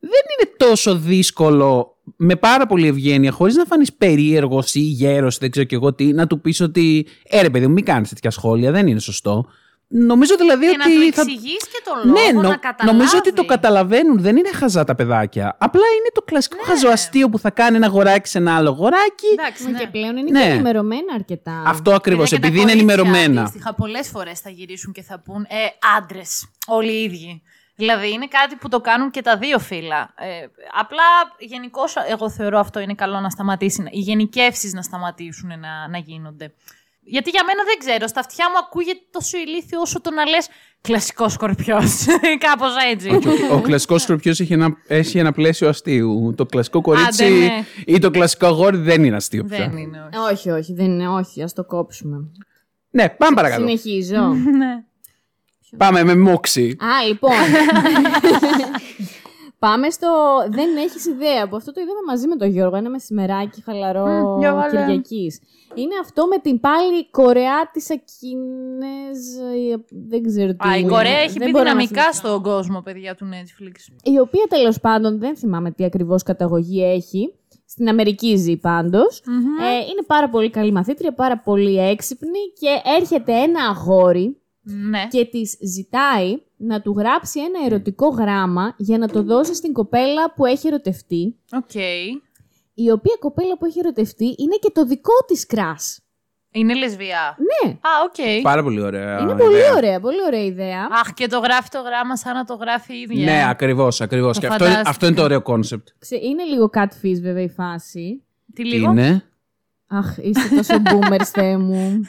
Δεν είναι τόσο δύσκολο με πάρα πολύ ευγένεια, χωρίς να φανείς περίεργος ή γέρος, δεν ξέρω και εγώ τι, να του πεις ότι Ε, ρε παιδί μου, μην κάνεις τέτοια σχόλια, δεν είναι σωστό. Νομίζω δηλαδή Και ότι. να του θα- εξηγείς και τον λόγο ναι, νο- να καταλάβει. νομίζω ότι το καταλαβαίνουν. Δεν είναι χαζά τα παιδάκια. Απλά είναι το κλασικό Ναι. χαζοαστείο που θα κάνει ένα αγοράκι σε ένα άλλο αγοράκι. Εντάξει, Μα ναι. και πλέον είναι Ναι. και ενημερωμένα αρκετά. Αυτό ακριβώς. Παιδιά, και τα Επειδή είναι κορίτσια ενημερωμένα. Αντίστοιχα, πολλές φορές θα γυρίσουν και θα πούν Ε, άντρες. Όλοι οι ίδιοι. Δηλαδή είναι κάτι που το κάνουν και τα δύο φύλλα. Ε, απλά γενικώς εγώ θεωρώ αυτό είναι καλό να σταματήσει. Οι γενικεύσεις να σταματήσουν να, να γίνονται. Γιατί για μένα δεν ξέρω, στα αυτιά μου ακούγεται τόσο ηλίθιο όσο το να λες κλασικός σκορπιός. Κάπως έτσι. Ο, ο κλασικός σκορπιός έχει ένα, έχει ένα πλαίσιο αστείου. Το κλασικό κορίτσι Άντε, ναι. ή το κλασικό αγόρι δεν είναι αστείο πια. δεν είναι. όχι. Όχι, όχι, δεν είναι, όχι, ας το κόψουμε. Ναι, πάμε παρακαλώ. Συνεχίζω. Ναι. Πάμε με μόξη. Α, λοιπόν. Πάμε στο. Δεν έχεις ιδέα. Από αυτό το είδαμε μαζί με τον Γιώργο. Ένα μεσημεράκι χαλαρό Μμ, για βάλε. Κυριακής. Είναι αυτό με την πάλι Κορεάτισα Κινέζ. Δεν ξέρω τι. Α, η είναι. Κορέα έχει Δεν μπει μπορώ να δυναμικά θυμηθώ. στον κόσμο, παιδιά του Netflix. Η οποία τέλος πάντων δεν θυμάμαι τι ακριβώς καταγωγή έχει. Στην Αμερική ζει πάντως. Ε, είναι πάρα πολύ καλή μαθήτρια, πάρα πολύ έξυπνη και έρχεται ένα αγόρι Ναι. και της ζητάει να του γράψει ένα ερωτικό γράμμα για να το δώσει στην κοπέλα που έχει ερωτευτεί, Οκ. η οποία κοπέλα που έχει ερωτευτεί είναι και το δικό της crush. Είναι λεσβιά. Ναι, Α, οκ. Πάρα πολύ ωραία. είναι ιδέα. πολύ ωραία, πολύ ωραία ιδέα. Αχ, και το γράφει το γράμμα σαν να το γράφει η ίδια. Ναι, ακριβώς, ακριβώς. Το Και αυτό είναι, φαντάστηκα. αυτό είναι το ωραίο κόνσεπτ. Ξε- είναι λίγο catfish βέβαια η φάση. Τι Τι λίγο. είναι; Αχ, είστε τόσο boomers, Θεέ μου.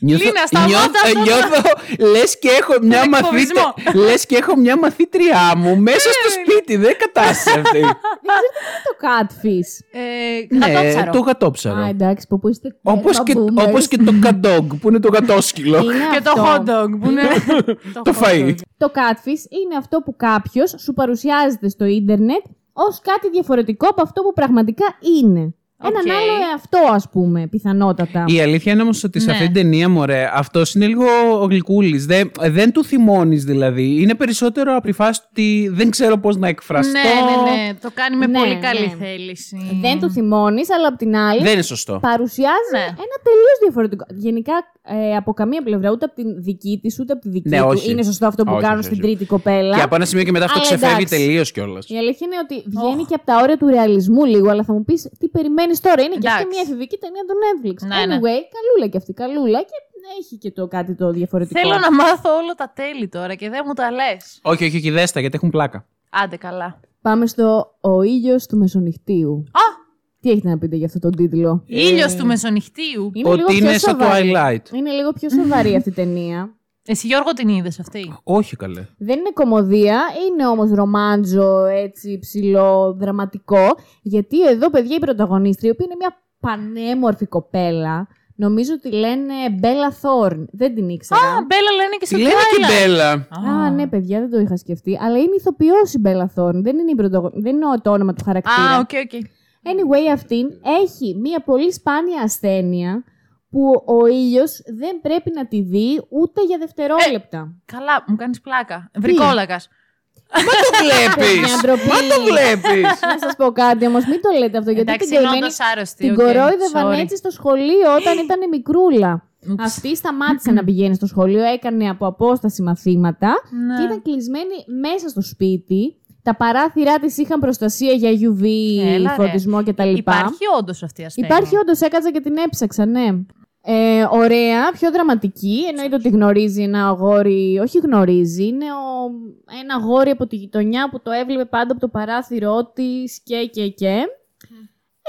Νιώθω, Λίνα, σταμάτα νιώθω, αυτό το- νιώθω λες και έχω μια Τον μαθήτρια, εκφοβισμό. λες και έχω μια μαθήτριά μου μέσα στο σπίτι, δεν κατάσταση αυτή. το catfish; Ε, ναι, γατόψαρο. το Α, γατόψαρο. εντάξει, που που είστε Όπως τέρμα και, boomers. όπως και το cat dog που είναι το γατόσκυλο. Είναι Και το αυτό. hot dog που είναι. το hot φαΐ. dog. Το catfish είναι αυτό που κάποιος σου παρουσιάζεται στο ίντερνετ ως κάτι διαφορετικό από αυτό που πραγματικά είναι. Έναν Οκ. άλλο εαυτό, ας πούμε, πιθανότατα. Η αλήθεια είναι όμως ότι σε Ναι. αυτή την ταινία, μωρέ, αυτός είναι λίγο ο γλυκούλης. Δεν, δεν του θυμώνεις δηλαδή. Είναι περισσότερο από τη φάση του ότι δεν ξέρω πώς να εκφραστώ. Ναι, ναι, ναι. Το κάνει με Ναι, πολύ καλή ναι. θέληση. Δεν του θυμώνεις, αλλά απ' την άλλη Δεν είναι σωστό. παρουσιάζει Ναι. ένα τελείως διαφορετικό. Γενικά, ε, από καμία πλευρά, ούτε από την δική της, ούτε από τη δική Ναι, του. όχι. Είναι σωστό αυτό που Όχι, κάνουν όχι, στην όχι. τρίτη κοπέλα. Και από ένα σημείο και μετά αυτό Αλλά ξεφεύγει εντάξει. τελείως κιόλας. Η αλήθεια είναι ότι βγαίνει και από τα όρια του ρεαλισμού λίγο, αλλά θα μου πεις τι περιμένεις τώρα; Είναι και αυτή Εντάξει. μια εφηβική ταινία του Netflix. Ναι, ναι. anyway, καλούλα και αυτή, καλούλα και έχει και το κάτι το διαφορετικό. Θέλω να μάθω όλα τα τέλη τώρα και δεν μου τα λες. Όχι, όχι, όχι, δέστα γιατί έχουν πλάκα. Άντε καλά. Πάμε στο Ο ήλιος του Μεσονυχτίου. Α! Τι έχετε να πείτε για αυτό τον τίτλο; Ήλιος του μεσονυχτίου. Είναι Ότι λίγο πιο είναι σαν σοβαρή. Twilight. Είναι λίγο πιο σοβαρή αυτή η ταινία. Εσύ Γιώργο την είδες αυτή; Όχι καλέ. Δεν είναι κωμωδία, είναι όμως ρομάντζο, έτσι, ψιλοδραματικό. Γιατί εδώ, παιδιά, η πρωταγωνίστρια, η οποία είναι μια πανέμορφη κοπέλα, νομίζω ότι λένε Μπέλα Θόρν. Δεν την ήξερα. Α, Μπέλα λένε και Τι σε λένε και Twilight. Μπέλα. Α, ναι, παιδιά, δεν το είχα σκεφτεί. Αλλά είναι ηθοποιός η Μπέλα Θόρν. Δεν είναι, η πρωταγω... δεν είναι το όνομα του χαρακτήρα. Α, OK, OK. Anyway, αυτήν έχει μια πολύ σπάνια ασθένεια που ο ήλιος δεν πρέπει να τη δει ούτε για δευτερόλεπτα. Καλά, μου κάνεις πλάκα. Βρικόλακας. Μα το βλέπεις! Μια ντροπή. Μα το βλέπεις! Να σας πω κάτι όμως, μην το λέτε αυτό. Γιατί Εντάξει, την είναι καημένη όντως άρρωστη. την οκ, κορόιδευαν sorry. έτσι στο σχολείο όταν ήταν μικρούλα. Oops. Αυτή σταμάτησε να πηγαίνει στο σχολείο, έκανε από απόσταση μαθήματα Ναι. και ήταν κλεισμένη μέσα στο σπίτι. Τα παράθυρά της είχαν προστασία για UV, Έλα, ρε. φωτισμό κτλ. Υπάρχει όντως αυτή η ασθένεια. Υπάρχει όντως, έκατσα και την έψαξα, ναι. Ε, ωραία, πιο δραματική. Εννοείται ότι γνωρίζει ένα αγόρι. Όχι γνωρίζει, είναι ο, ένα αγόρι από τη γειτονιά που το έβλεπε πάντα από το παράθυρό της και και και.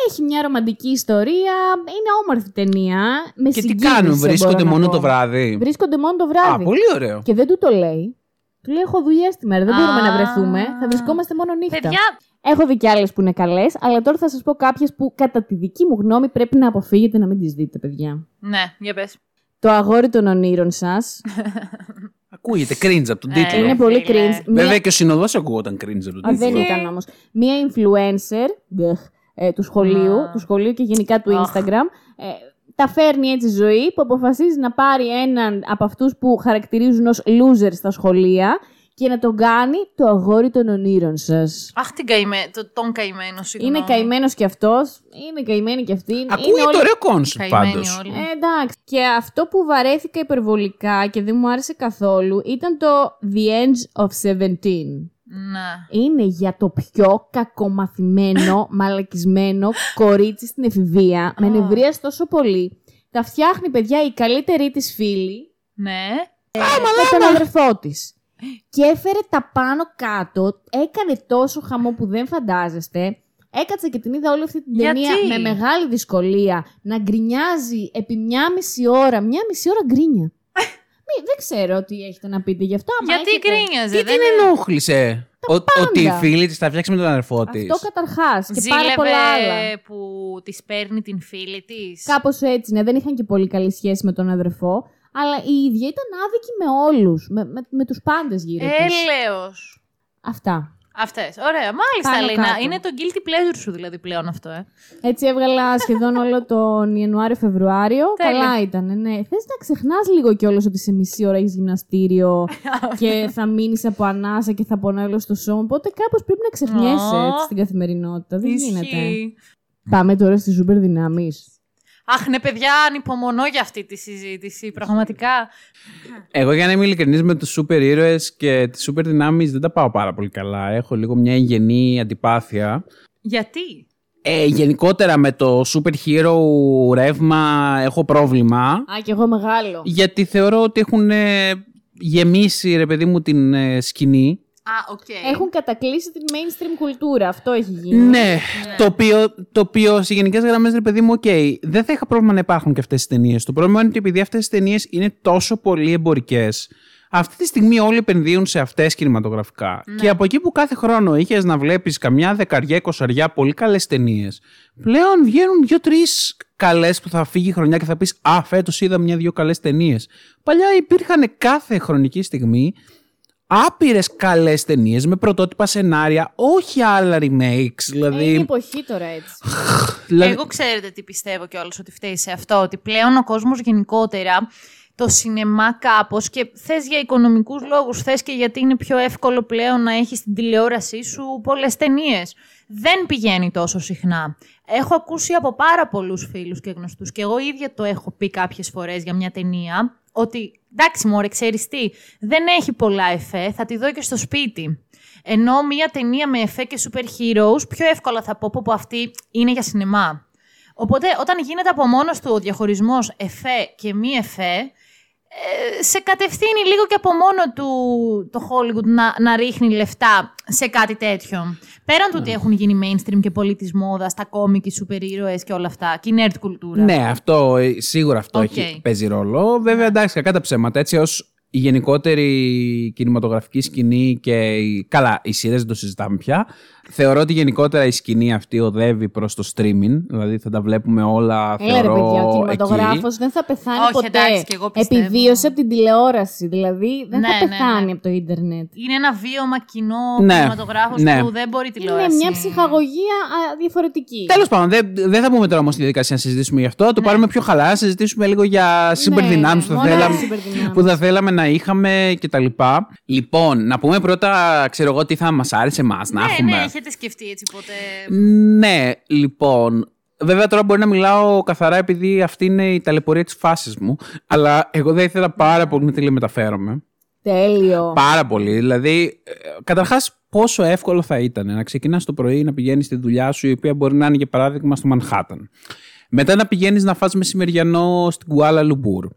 Έχει μια ρομαντική ιστορία. Είναι όμορφη ταινία. Με Και τι συγκίνησε, κάνουν, βρίσκονται μπορώ να μόνο πω. το βράδυ; Βρίσκονται μόνο το Α, βράδυ. πολύ ωραίο. Και δεν του το λέει. Του λέει: Έχω δουλειά τη μέρα. Δεν μπορούμε να Α. βρεθούμε. Θα βρισκόμαστε μόνο νύχτα. Παιδιά, Έχω δει και άλλες που είναι καλές, αλλά τώρα θα σας πω κάποιες που κατά τη δική μου γνώμη πρέπει να αποφύγετε να μην τις δείτε, παιδιά. ναι, για πες. Το αγόρι των ονείρων σας. Ακούγεται cringe από τον Ε, τίτλο. είναι πολύ φίλε. cringe. Μία- Βέβαια και ο συνοδός ακούγονταν cringe από τον Α, δεν τίτλο. ήταν όμως. Μία influencer μπεχ, ε, του σχολείου, Α. του σχολείου και γενικά του Αχ. Instagram. Ε, τα φέρνει έτσι ζωή που αποφασίζει να πάρει έναν από αυτούς που χαρακτηρίζουν ως loser στα σχολεία και να τον κάνει το αγόρι των ονείρων σας. Αχ, την καημέ... το, τον καημένο, συγγνώμη. Είναι καημένος κι αυτός, είναι καημένη κι αυτή. είναι Ακούγεται όλοι- ωραίο concept Καημένοι πάντως. όλοι. Ε, εντάξει. Και αυτό που βαρέθηκα υπερβολικά και δεν μου άρεσε καθόλου ήταν το The Edge of 17. Ναι. Είναι για το πιο κακομαθημένο, μαλακισμένο κορίτσι στην εφηβεία. Με νευρίασε τόσο πολύ. Τα φτιάχνει, παιδιά, η καλύτερη της φίλη Ναι. με τον αδερφό της. Και έφερε τα πάνω κάτω, έκανε τόσο χαμό που δεν φαντάζεστε. Έκατσα και την είδα όλη αυτή την Γιατί; ταινία με μεγάλη δυσκολία να γκρινιάζει επί μια μισή ώρα. Μια μισή ώρα γκρίνια. Μη, δεν ξέρω τι έχετε να πείτε γι' αυτό. άμα Γιατί έχετε- γκρίνιαζε, Τι δεν την ενόχλησε; Ο- Ότι η φίλη της τα φτιάξει με τον αδερφό της. Αυτό καταρχάς. Και πάρα Ζήλευε πολλά άλλα. που της παίρνει την φίλη της. Κάπως έτσι, ναι. Δεν είχαν και πολύ καλή σχέση με τον αδερφό. Αλλά η ίδια ήταν άδικη με όλους. Με, με, με τους πάντες γύρω της. Έλεος. Αυτά. Αυτές. Ωραία. Μάλιστα, Πάνω Λίνα. κάτω. Είναι το guilty pleasure σου δηλαδή πλέον αυτό, ε. Έτσι έβγαλα σχεδόν όλο τον Ιανουάριο-Φεβρουάριο. Τέλεια. Καλά ήταν, ναι. Θες να ξεχνάς λίγο κιόλας ότι σε μισή ώρα έχεις γυμναστήριο και θα μείνεις από ανάσα και θα πονάει όλο το σώμα. Οπότε κάπως πρέπει να ξεχνιέσαι Ω. έτσι στην καθημερινότητα. Δεν γίνεται. Ισχύει. Πάμε τώρα στις σούπερ δυνάμεις. Αχ, ναι, παιδιά, ανυπομονώ για αυτή τη συζήτηση. Πραγματικά. Εγώ για να είμαι ειλικρινής με τους σούπερ ήρωες και τις σούπερ δυνάμεις δεν τα πάω πάρα πολύ καλά. Έχω λίγο μια εγγενή αντιπάθεια. Γιατί; Ε, γενικότερα με το super hero ρεύμα έχω πρόβλημα. Α, κι εγώ μεγάλο. Γιατί θεωρώ ότι έχουν ε, γεμίσει, ρε παιδί μου, την ε, σκηνή. Α, οκ. Έχουν κατακλύσει την mainstream κουλτούρα. Αυτό έχει γίνει. Ναι, το οποίο, το οποίο σε γενικές γραμμές, ρε παιδί μου, οκ, δεν θα είχα πρόβλημα να υπάρχουν και αυτές τις ταινίες. Το πρόβλημα είναι ότι επειδή αυτές τις ταινίες είναι τόσο πολύ εμπορικές, αυτή τη στιγμή όλοι επενδύουν σε αυτές κινηματογραφικά. Και από εκεί που κάθε χρόνο είχες να βλέπεις καμιά δεκαριά, εικοσαριά πολύ καλές ταινίες, πλέον βγαίνουν δύο-τρεις καλές που θα φύγει η χρονιά και θα πεις Α, φέτος είδα μια-δύο καλές ταινίες. Παλιά υπήρχαν κάθε χρονική στιγμή άπειρες καλές ταινίες με πρωτότυπα σενάρια, όχι άλλα remakes. Δηλαδή. Είναι η εποχή τώρα έτσι. δηλαδή- Εγώ ξέρετε τι πιστεύω κιόλας ότι φταίει σε αυτό, ότι πλέον ο κόσμος γενικότερα το σινεμά κάπως και θες για οικονομικούς λόγους, θες και γιατί είναι πιο εύκολο πλέον να έχεις στην τηλεόρασή σου πολλές ταινίες. Δεν πηγαίνει τόσο συχνά. Έχω ακούσει από πάρα πολλούς φίλους και γνωστούς και εγώ ίδια το έχω πει κάποιες φορές για μια ταινία, ότι εντάξει μωρέ ξέρεις τι, δεν έχει πολλά εφέ, θα τη δω και στο σπίτι. Ενώ μια ταινία με εφέ και super heroes, πιο εύκολα θα πω που αυτή είναι για σινεμά. Οπότε όταν γίνεται από μόνος του ο διαχωρισμός εφέ και μη εφέ, ε, σε κατευθύνει λίγο και από μόνο του το Hollywood να, να ρίχνει λεφτά σε κάτι τέτοιο. Πέραν του ότι έχουν γίνει mainstream και πολύ της μόδας, τα κόμικ, οι σούπερ ήρωες και όλα αυτά, και η nerd κουλτούρα. Ναι, αυτό, ε, σίγουρα αυτό Οκ. έχει, παίζει ρόλο. Βέβαια, εντάξει, κακά τα ψέματα. Έτσι, ως η γενικότερη κινηματογραφική σκηνή και. η- Καλά, οι σειρές δεν το συζητάμε πια. Θεωρώ ότι γενικότερα η σκηνή αυτή οδεύει προς το streaming. Δηλαδή θα τα βλέπουμε όλα. Έλα ρε θεωρώ, παιδιά, ο εκεί. κινηματογράφος δεν θα πεθάνει Όχι, ποτέ. εντάξει, και εγώ πιστεύω. Επιβίωσε από την τηλεόραση. Δηλαδή δεν Ναι, θα ναι, πεθάνει ναι. από το ίντερνετ. Είναι ένα βίωμα κοινό Ναι, κινηματογράφος ναι. που δεν μπορεί Είναι τηλεόραση. μια ψυχαγωγία α, διαφορετική. Τέλος πάντων, δεν, δεν θα πούμε τώρα όμως τη διαδικασία να συζητήσουμε γι' αυτό. Θα το πάρουμε πιο χαλά, να συζητήσουμε λίγο για super Ναι, δυνάμεις που, θα μόνο θέλαμε- super δυνάμεις. που θα θέλαμε να είχαμε κτλ. Λοιπόν, να πούμε πρώτα, ξέρω εγώ, τι θα μας άρεσε εμάς να ναι, έχουμε. Ναι, έχετε σκεφτεί έτσι ποτέ; Ναι, λοιπόν. Βέβαια τώρα μπορεί να μιλάω καθαρά επειδή αυτή είναι η ταλαιπωρία της φάσης μου. Αλλά εγώ δεν ήθελα πάρα πολύ να τηλεμεταφέρομαι. Τέλειο. Πάρα πολύ. Δηλαδή, ε, καταρχάς πόσο εύκολο θα ήταν να ξεκινάς το πρωί να πηγαίνεις στη δουλειά σου η οποία μπορεί να είναι για παράδειγμα στο Μανχάταν. Μετά να πηγαίνεις να φας μεσημεριανό στην Κουάλα Λουμπούρ.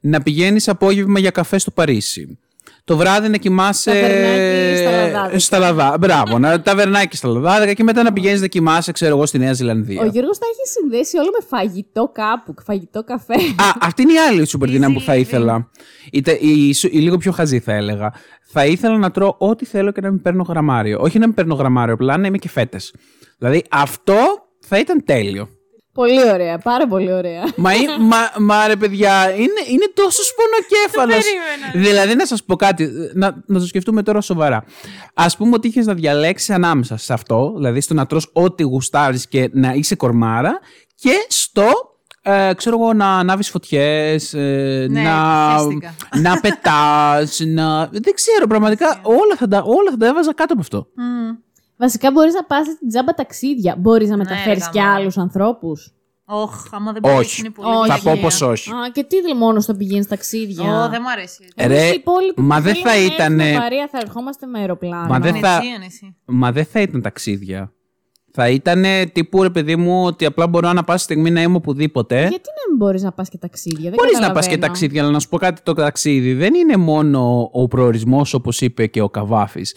Να πηγαίνεις απόγευμα για καφέ στο Παρίσι. Το βράδυ να κοιμάσαι. Ταβερνάκι στα Λαδάδικα. Στα Λαδά- Μπράβο, να ταβερνάκι στα Λαδάδικα και μετά να πηγαίνεις να κοιμάσαι, ξέρω εγώ, στη Νέα Ζηλανδία. Ο Γιώργος τα έχει συνδέσει όλο με φαγητό κάπου, φαγητό καφέ. Α, αυτή είναι η άλλη σούπερ δύναμη που θα Easy ήθελα. Η, τε- η, σου- η λίγο πιο χαζή θα έλεγα. Θα ήθελα να τρώω ό,τι θέλω και να μην παίρνω γραμμάριο. Όχι να μην παίρνω γραμμάριο, απλά να είμαι και φέτες. Δηλαδή αυτό θα ήταν τέλειο. Πολύ ωραία, πάρα πολύ ωραία. Μα, ή- μα, μα ρε παιδιά, είναι, είναι τόσο σπονοκέφαλος. περίμενα. δηλαδή να σας πω κάτι, να, να το σκεφτούμε τώρα σοβαρά. Ας πούμε ότι είχες να διαλέξεις ανάμεσα σε αυτό, δηλαδή στο να τρως ό,τι γουστάρεις και να είσαι κορμάρα και στο, ε, ξέρω εγώ, να ανάβεις φωτιές, ε, Ναι, να, χαίστηκα. να πετάς, να... Δεν ξέρω, πραγματικά όλα θα, τα, όλα θα τα έβαζα κάτω από αυτό. Βασικά μπορείς να πας στην τζάμπα ταξίδια. Μπορείς να μεταφέρει ρε και γαμώ. άλλους ανθρώπους. Ωχ, άμα δεν μπορείς, Όχι. είναι πολύ Όχι. θα κακία. πω πως όχι. Α, και τι μόνο θα πηγαίνεις ταξίδια; Ω, δεν μου αρέσει. Ε, ρε, Εμείς οι υπόλοιποι μα που δεν θέλουμε θα να ήτανε- έρθουμε παρέα, θα ερχόμαστε με αεροπλάνο. Μα δεν θα- Ανεσία, ανεσία. Μα δεν θα ήταν ταξίδια. Θα ήταν τύπου ρε παιδί μου ότι απλά μπορώ να πάω στιγμή να είμαι οπουδήποτε. Γιατί να μην μπορείς να πας και ταξίδια. Δεν Μπορείς να πας και καταλαβαίνω. ταξίδια, αλλά να σου πω κάτι: το ταξίδι δεν είναι μόνο ο προορισμός, όπως είπε και ο Καβάφης.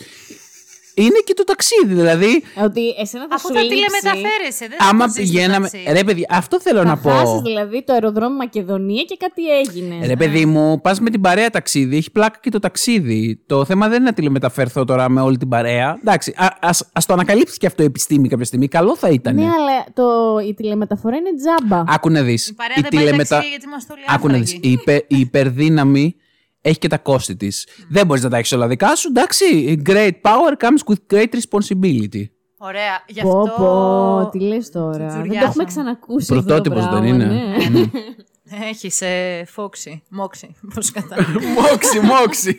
Είναι και το ταξίδι. Δηλαδή, Ότι εσένα θα Αφού σου θα λείψει. τηλεμεταφέρεσαι, δεν θα άμα το ζεις το πηγαίναμε. ταξίδι. Ρε, παιδί, αυτό θέλω Θα να πω. χάσεις δηλαδή το αεροδρόμιο Μακεδονία και κάτι έγινε. Ρε παιδί μου, πας με την παρέα ταξίδι, έχει πλάκα και το ταξίδι. Το θέμα δεν είναι να τηλεμεταφερθώ τώρα με όλη την παρέα. Εντάξει, α ας, ας το ανακαλύψει και αυτό η επιστήμη κάποια στιγμή. Καλό θα ήταν. Ναι, αλλά το, η τηλεμεταφορά είναι τζάμπα. Άκου να δεις. Η παρέα δεν πάει ταξίδια γιατί είμαστε όλοι Άκου να δεις, άνθρακοι. η, υπε- η υπερδύναμη έχει και τα κόστη της. Δεν μπορείς να τα έχεις όλα δικά σου. Εντάξει, great power comes with great responsibility. Ωραία, γι' Πω, αυτό... πω, τι λες τώρα. Δεν το τζουριάσαμε. έχουμε ξανακούσει αυτό το Πρωτότυπος δεν πράγμα, είναι. ναι. Έχεις ε, φόξη, μόξη, πώς κατάλαβα. μόξι, μόξι.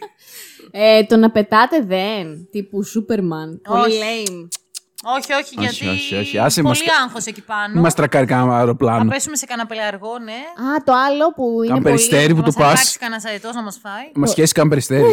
Ε, το να πετάτε δεν, τύπου Σούπερμαν. Πολύ Όχι. lame. Όχι, όχι, γιατί όχι, όχι. Άσε πολύ μας- άγχος εκεί πάνω. Μας τρακάρει κανένα Θα αεροπλάνο. πέσουμε σε κανένα πελαργό, ναι. Α, το άλλο που είναι Κάνε πολύ... περιστέρι που Θα του μας πας. αρπάξει κανένας αετός να μας φάει. Μας σχέσει καν περιστέρι.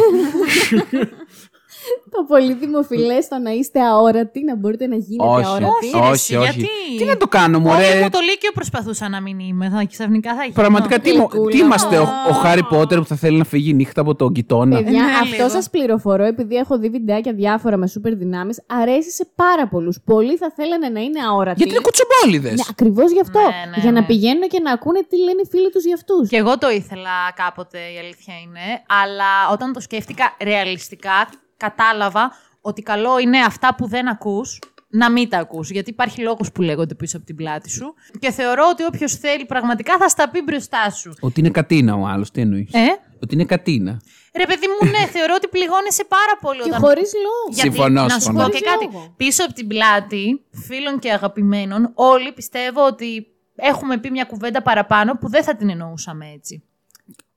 Το πολύ δημοφιλέ στο να είστε αόρατοι, να μπορείτε να γίνετε όχι, αόρατοι. Όχι, ρε, όχι, εσύ, όχι. γιατί; Τι να το κάνω, Όλη μωρέ. μου το Λύκειο προσπαθούσα να μην είμαι. Θα, ξαφνικά θα γίνω. Πραγματικά τι, μο- Γλυκούλα. τι είμαστε, ο, ο Χάρι Πότερ που θα θέλει να φύγει νύχτα από τον γειτόνα; Παιδιά, Ναι, αυτό λίγο. σας πληροφορώ, επειδή έχω δει βιντεάκια διάφορα με σούπερ δυνάμεις, αρέσει σε πάρα πολλούς. Πολλοί θα θέλανε να είναι αόρατοι. Γιατί είναι κουτσομπόλιδες. Ναι, ακριβώς γι' αυτό. Ναι, ναι, για να ναι. πηγαίνουν και να ακούνε τι λένε οι φίλοι τους για αυτούς. Και εγώ το ήθελα κάποτε, η αλήθεια είναι. Αλλά όταν το σκέφτηκα ρεαλιστικά, κατάλαβα ότι καλό είναι αυτά που δεν ακούς να μην τα ακούς. Γιατί υπάρχει λόγος που λέγονται πίσω από την πλάτη σου. Και θεωρώ ότι όποιος θέλει πραγματικά θα στα πει μπροστά σου. Ότι είναι κατίνα ο άλλος, τι εννοείς; Ε, Ότι είναι κατίνα. ρε παιδί μου, ναι, θεωρώ ότι πληγώνεσαι πάρα πολύ Και όταν χωρίς λόγο. Γιατί, Συμφωνώ, να σου συμφωνώ. πω και Χωρίς κάτι. λόγο. Πίσω από την πλάτη φίλων και αγαπημένων, όλοι πιστεύω ότι έχουμε πει μια κουβέντα παραπάνω που δεν θα την εννοούσαμε έτσι.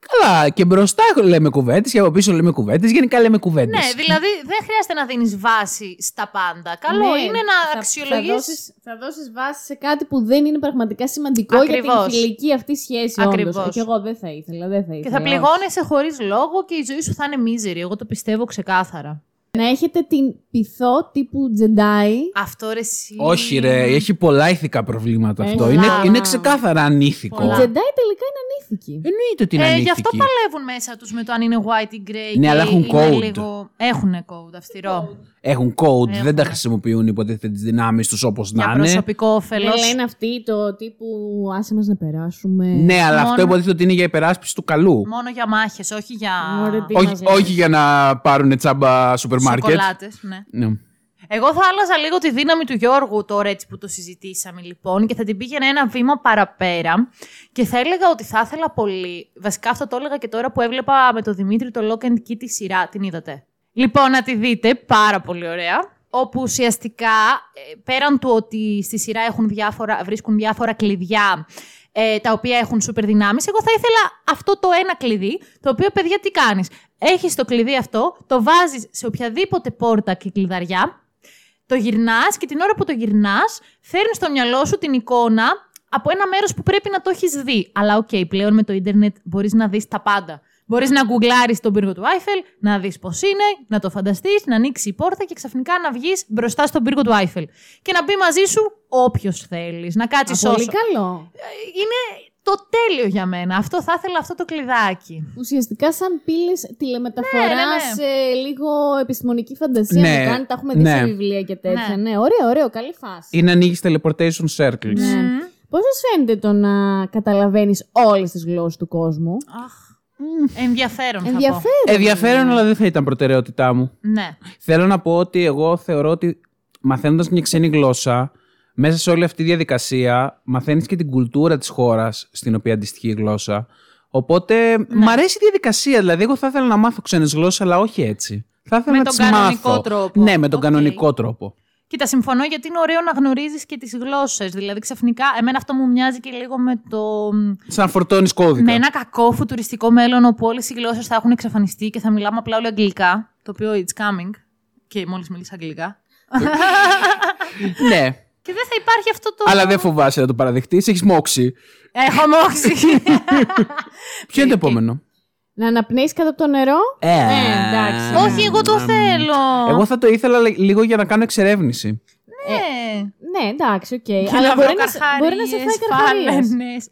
Καλά, και μπροστά λέμε κουβέντες και από πίσω λέμε κουβέντες. Γενικά λέμε κουβέντες. Ναι, δηλαδή δεν χρειάζεται να δίνεις βάση στα πάντα. Καλό Ναι, είναι να θα- αξιολογήσει. Θα δώσεις, θα δώσεις βάση σε κάτι που δεν είναι πραγματικά σημαντικό Ακριβώς. για την φιλική αυτή σχέση. Ακριβώς. Όντως. Και εγώ δεν θα ήθελα. Δεν θα Και ήθελα θα όχι. πληγώνεσαι χωρίς λόγο και η ζωή σου θα είναι μίζερη. Εγώ το πιστεύω ξεκάθαρα. Να έχετε την πυθό τύπου τζεντάι. Αυτό ρε εσύ. Όχι, ρε, έχει πολλά ηθικά προβλήματα αυτό. Έχει. Είναι, Α. είναι ξεκάθαρα ανήθικο. Η Πολλά. τζεντάι τελικά είναι ανήθικη. Εννοείται ότι είναι Ε, ανήθικη. γι' αυτό παλεύουν μέσα τους με το αν είναι white ή grey. Ναι, και αλλά έχουν είναι code. Λίγο... Έχουν code, αυστηρό. Έχουν code, Έχουν. δεν τα χρησιμοποιούν υποτίθεται τις δυνάμεις τους όπως να Για είναι. προσωπικό όφελος. Δεν λένε αυτοί το τύπου άσε μας να περάσουμε. Ναι, αλλά Μόνο- αυτό υποτίθεται ότι είναι για υπεράσπιση του καλού. Μόνο για μάχες, όχι για Μωρέ, τι Όχι, μας λες. όχι για να πάρουν τσάμπα σούπερ μάρκετ. σοκολάτες. Ναι. Ναι. Εγώ θα άλλαζα λίγο τη δύναμη του Γιώργου τώρα έτσι που το συζητήσαμε λοιπόν και θα την πήγαινα ένα βήμα παραπέρα και θα έλεγα ότι θα ήθελα πολύ, βασικά αυτό το έλεγα και τώρα που έβλεπα με τον Δημήτρη το Lock and Key τη σειρά, την είδατε; Λοιπόν, να τη δείτε, πάρα πολύ ωραία. Όπου ουσιαστικά, ε, πέραν του ότι στη σειρά έχουν διάφορα, βρίσκουν διάφορα κλειδιά ε, τα οποία έχουν σούπερ δυνάμεις, εγώ θα ήθελα αυτό το ένα κλειδί, το οποίο, παιδιά, τι κάνεις; Έχεις το κλειδί αυτό, το βάζεις σε οποιαδήποτε πόρτα και κλειδαριά, το γυρνάς και την ώρα που το γυρνάς, φέρνεις στο μυαλό σου την εικόνα από ένα μέρος που πρέπει να το έχεις δει. Αλλά οκ, πλέον με το ίντερνετ μπορείς να δεις τα πάντα. Μπορείς να γκουγκλάρεις τον πύργο του Άιφελ, να δεις πώς είναι, να το φανταστείς, να ανοίξει η πόρτα και ξαφνικά να βγεις μπροστά στον πύργο του Άιφελ. Και να μπει μαζί σου όποιος θέλεις. Να κάτσεις Α, όσο. Πολύ καλό. Είναι το τέλειο για μένα. Αυτό θα ήθελα αυτό το κλειδάκι. Ουσιαστικά σαν πύλε τηλεμεταφοράς Ναι, ναι, ναι. σε λίγο επιστημονική φαντασία Ναι, να κάνει. Τα έχουμε δει ναι. σε βιβλία και τέτοια. Ναι. Ναι, ωραίο, ωραίο, καλή φάση. Ή να ανοίγεις teleportation circles. Ναι. Πώς σας φαίνεται το να καταλαβαίνεις όλες τις γλώσσες του κόσμου; Αχ. Ενδιαφέρον θα πω. Ενδιαφέρον. Ενδιαφέρον, αλλά δεν θα ήταν προτεραιότητά μου. Ναι. Θέλω να πω ότι εγώ θεωρώ ότι μαθαίνοντας μια ξένη γλώσσα, μέσα σε όλη αυτή τη διαδικασία, μαθαίνεις και την κουλτούρα της χώρας στην οποία αντιστοιχεί η γλώσσα. Οπότε Ναι. μ' αρέσει η διαδικασία. Δηλαδή, εγώ θα ήθελα να μάθω ξένες γλώσσες, αλλά όχι έτσι. Θα ήθελα Με να τον τις κανονικό μάθω. τρόπο. Ναι, με τον Οκ. κανονικό τρόπο. Κοίτα, συμφωνώ γιατί είναι ωραίο να γνωρίζεις και τις γλώσσες. Δηλαδή, ξαφνικά, εμένα αυτό μου μοιάζει και λίγο με το. Σαν φορτώνεις κώδικα. Με ένα κακό φουτουριστικό μέλλον όπου όλες οι γλώσσες θα έχουν εξαφανιστεί και θα μιλάμε απλά όλοι αγγλικά. Το οποίο it's coming. Και μόλις μιλήσει αγγλικά. ναι. Και δεν θα υπάρχει αυτό το. Αλλά δεν φοβάσαι να το παραδεχτείς. Έχεις moxie. Έχω moxie. Ποιο είναι το επόμενο; Να αναπνέει κάτω από το νερό. Ε, Ναι, εντάξει. Όχι, εγώ το θέλω. Εγώ θα το ήθελα λι- λίγο για να κάνω εξερεύνηση. Ναι. Ναι, εντάξει, οκ. Και Αλλά να μπορεί βρω να, σε- μπορεί να σε φάει καρχαρίες. φάλαινες.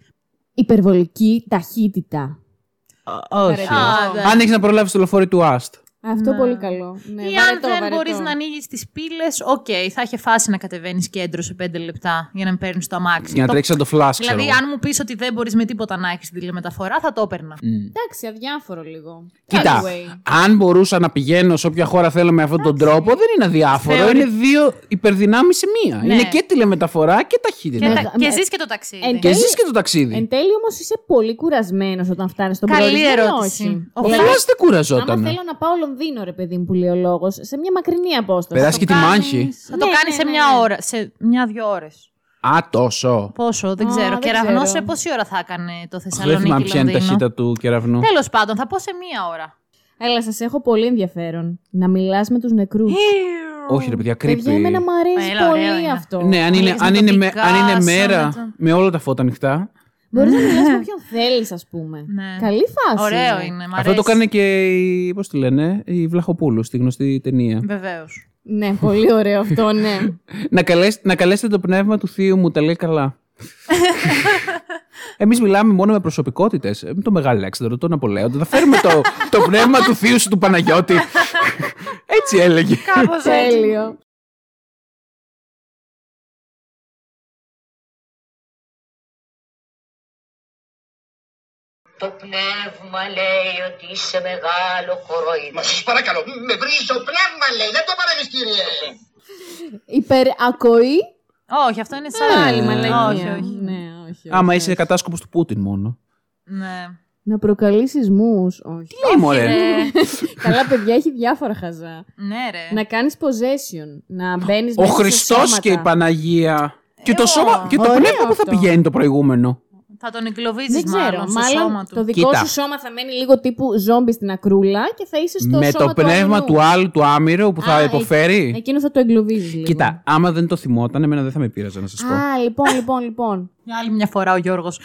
Υπερβολική ταχύτητα. Όχι. Α, εντάξει. Αν έχει να προλάβει το λεωφορείο του Αστ. Αυτό πολύ καλό. Ναι, Ή αν βαρετό, δεν βαρετό. μπορείς να ανοίγεις τις πύλες, οκ, θα είχε φάση να κατεβαίνεις κέντρο σε πέντε λεπτά για να μην παίρνεις το αμάξι. Για να Το- τρέξεις σαν το flash, ξέρω. Δηλαδή, εγώ. αν μου πεις ότι δεν μπορείς με τίποτα να έχεις την τηλεμεταφορά, θα το έπαιρνα. Εντάξει, αδιάφορο λίγο. Κοίτα, Anyway. αν μπορούσα να πηγαίνω σε όποια χώρα θέλω με αυτόν τον τρόπο, δεν είναι αδιάφορο. Θεωρεί- Είναι δύο υπερδυνάμεις σε μία. Ναι. Είναι και τηλεμεταφορά και ταχύτητα. Και, Ναι. τα... και ζεις και το ταξίδι. Εν- Και ζεις και το ταξίδι. Εν τέλει όμως είσαι πολύ κουρασμένος όταν φτάνεις στον Καλή προορισμό. ή ερώτηση. Όχι. Ο Ο Δηλαδή, Φλάς δεν άμα κουραζόταν. θέλω να πάω Λονδίνο, ρε παιδί μου, που λέει ο λόγος, σε μια μακρινή απόσταση. Περάσει και τη κάνεις- μάχη. Θα το Ναι, κάνεις ναι, σε ναι, μια ναι. ώρα, σε μια-δυο ώρες. Α, τόσο. Πόσο, δεν Α, ξέρω. δεν Κεραυνός ξέρω. σε πόση ώρα θα έκανε το Δεν θυμάμαι Θεσσαλονίκη ποια είναι η Λονδίνο; ταχύτητα του κεραυνού. Τέλος πάντων, θα πω σε μία ώρα. Έλα, σας έχω πολύ ενδιαφέρον. Να μιλάς με τους νεκρούς. Όχι, ρε παιδιά, Παιδιά, κρύπη. εμένα μου αρέσει Έλα, ωραίο πολύ είναι. αυτό. Ναι, αν είναι, Μιλάς με αν τον είναι, με, αν είναι Picasso, μέρα με τον- με όλα τα φώτα ανοιχτά. Μπορείς να μιλά με όποιον θέλεις, ας πούμε. Ναι. Καλή φάση. Ωραίο είναι. Μ' Αυτό το κάνει και η. Πώς τη λένε, η Βλαχοπούλου στη γνωστή ταινία. Βεβαίως. Ναι, πολύ ωραίο αυτό, ναι. να, καλές, να καλέσετε το πνεύμα του θείου μου, τα λέει καλά. Εμείς μιλάμε μόνο με προσωπικότητες. Με το Μεγάλο Αλέξανδρο, τον Απολέοντα. Θα φέρουμε το, το πνεύμα του θείου σου του Παναγιώτη. Έτσι έλεγε. Κάπως έτσι. Τέλειο. Το πνεύμα λέει ότι είσαι μεγάλο κοροϊδό. Μα σας παρακαλώ, με βρίζει το πνεύμα λέει, δεν το παρέμεις κύριε. Υπερακοή. Όχι, αυτό είναι σαν Άλλη μαλακία. Όχι, όχι. Ναι, όχι. Άμα όχι. είσαι κατάσκοπος του Πούτιν μόνο. Ναι. Να προκαλείς σεισμούς. Όχι. Τι μωρέ; Ε, Καλά, παιδιά, έχει διάφορα χαζά. ναι, ρε. Να κάνεις possession. Να μπαίνεις Ο Χριστός και η Παναγία. Και το, σώμα, και το Ωραίο πνεύμα που θα αυτό. πηγαίνει το προηγούμενο. Θα τον εγκλωβίζεις Δεν ξέρω. μάλλον στο Μάλλον σώμα το του. δικό Κοίτα. σου σώμα θα μένει λίγο τύπου ζόμπι στην ακρούλα και θα είσαι στο με σώμα το πνεύμα αλλού. του άλλου, του άμυρου που θα Α, υποφέρει. ε- Εκείνος θα το εγκλωβίζεις λίγο. Κοίτα, άμα δεν το θυμόταν, εμένα δεν θα με πείραζε να σας πω. Α, λοιπόν, λοιπόν, λοιπόν. Για άλλη μια φορά ο Γιώργος.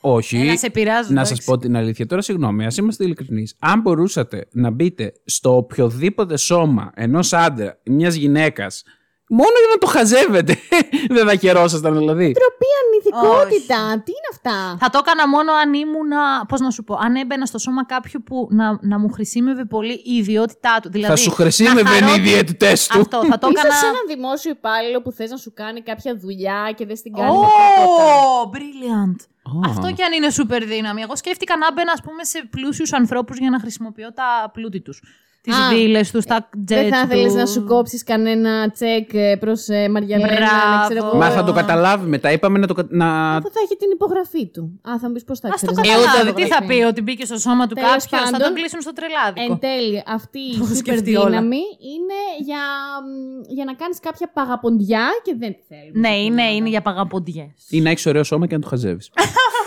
Όχι. Έλα, σε πειράζω, να εντάξει. σας πω την αλήθεια. Τώρα, συγγνώμη, ας είμαστε ειλικρινείς. Αν μπορούσατε να μπείτε στο οποιοδήποτε σώμα ενός άντρα ή μιας γυναίκας, μόνο για να το χαζεύετε, δεν θα χαιρόσασταν δηλαδή. Τροπή ανηθικότητα. Τι είναι αυτά; Θα το έκανα μόνο αν ήμουνα, πώς να σου πω, αν έμπαινα στο σώμα κάποιου που να, να μου χρησιμεύε πολύ η ιδιότητά του. Δηλαδή, θα σου να χρησιμεύαν χαρώ- οι διαιτητέ του. Αυτό, θα το Ίσως έκανα... σε έναν δημόσιο υπάλληλο που θες να σου κάνει κάποια δουλειά και δεν στην κάνει με τίποτα. Oh, brilliant. Α. Αυτό κι αν είναι super δύναμη. Εγώ σκέφτηκα να μπαίνα, ας πούμε, σε πλούσιους ανθρώπους για να χρησιμοποιώ τα πλούτη τους. Τις Α, βίλες τους, τα τζετ Δεν θα ήθελε τους. να σου κόψεις κανένα τσεκ προς ε, Μαριαλένα. Μπράβο. ξέρω εγώ. Μα θα το καταλάβει μετά. Είπαμε να το. κα- Να... Αφού θα έχει την υπογραφή του. Α, θα μου πεις πώς θα Ας το ξέρεις. καταλάβει. Ε, Τι θα πει, ότι μπήκε στο σώμα του Τέλος κάποιος, θα πάντων, τον κλείσουν στο τρελάδικο. Εν τέλει, αυτή η Το έχω super σκεφτεί όλα. δύναμη είναι για, μ, για να κάνεις κάποια παγαποντιά και δεν τη θέλει. Ναι, είναι, είναι για παγαποντιές. ή να έχεις ωραίο σώμα και να το χαζεύεις.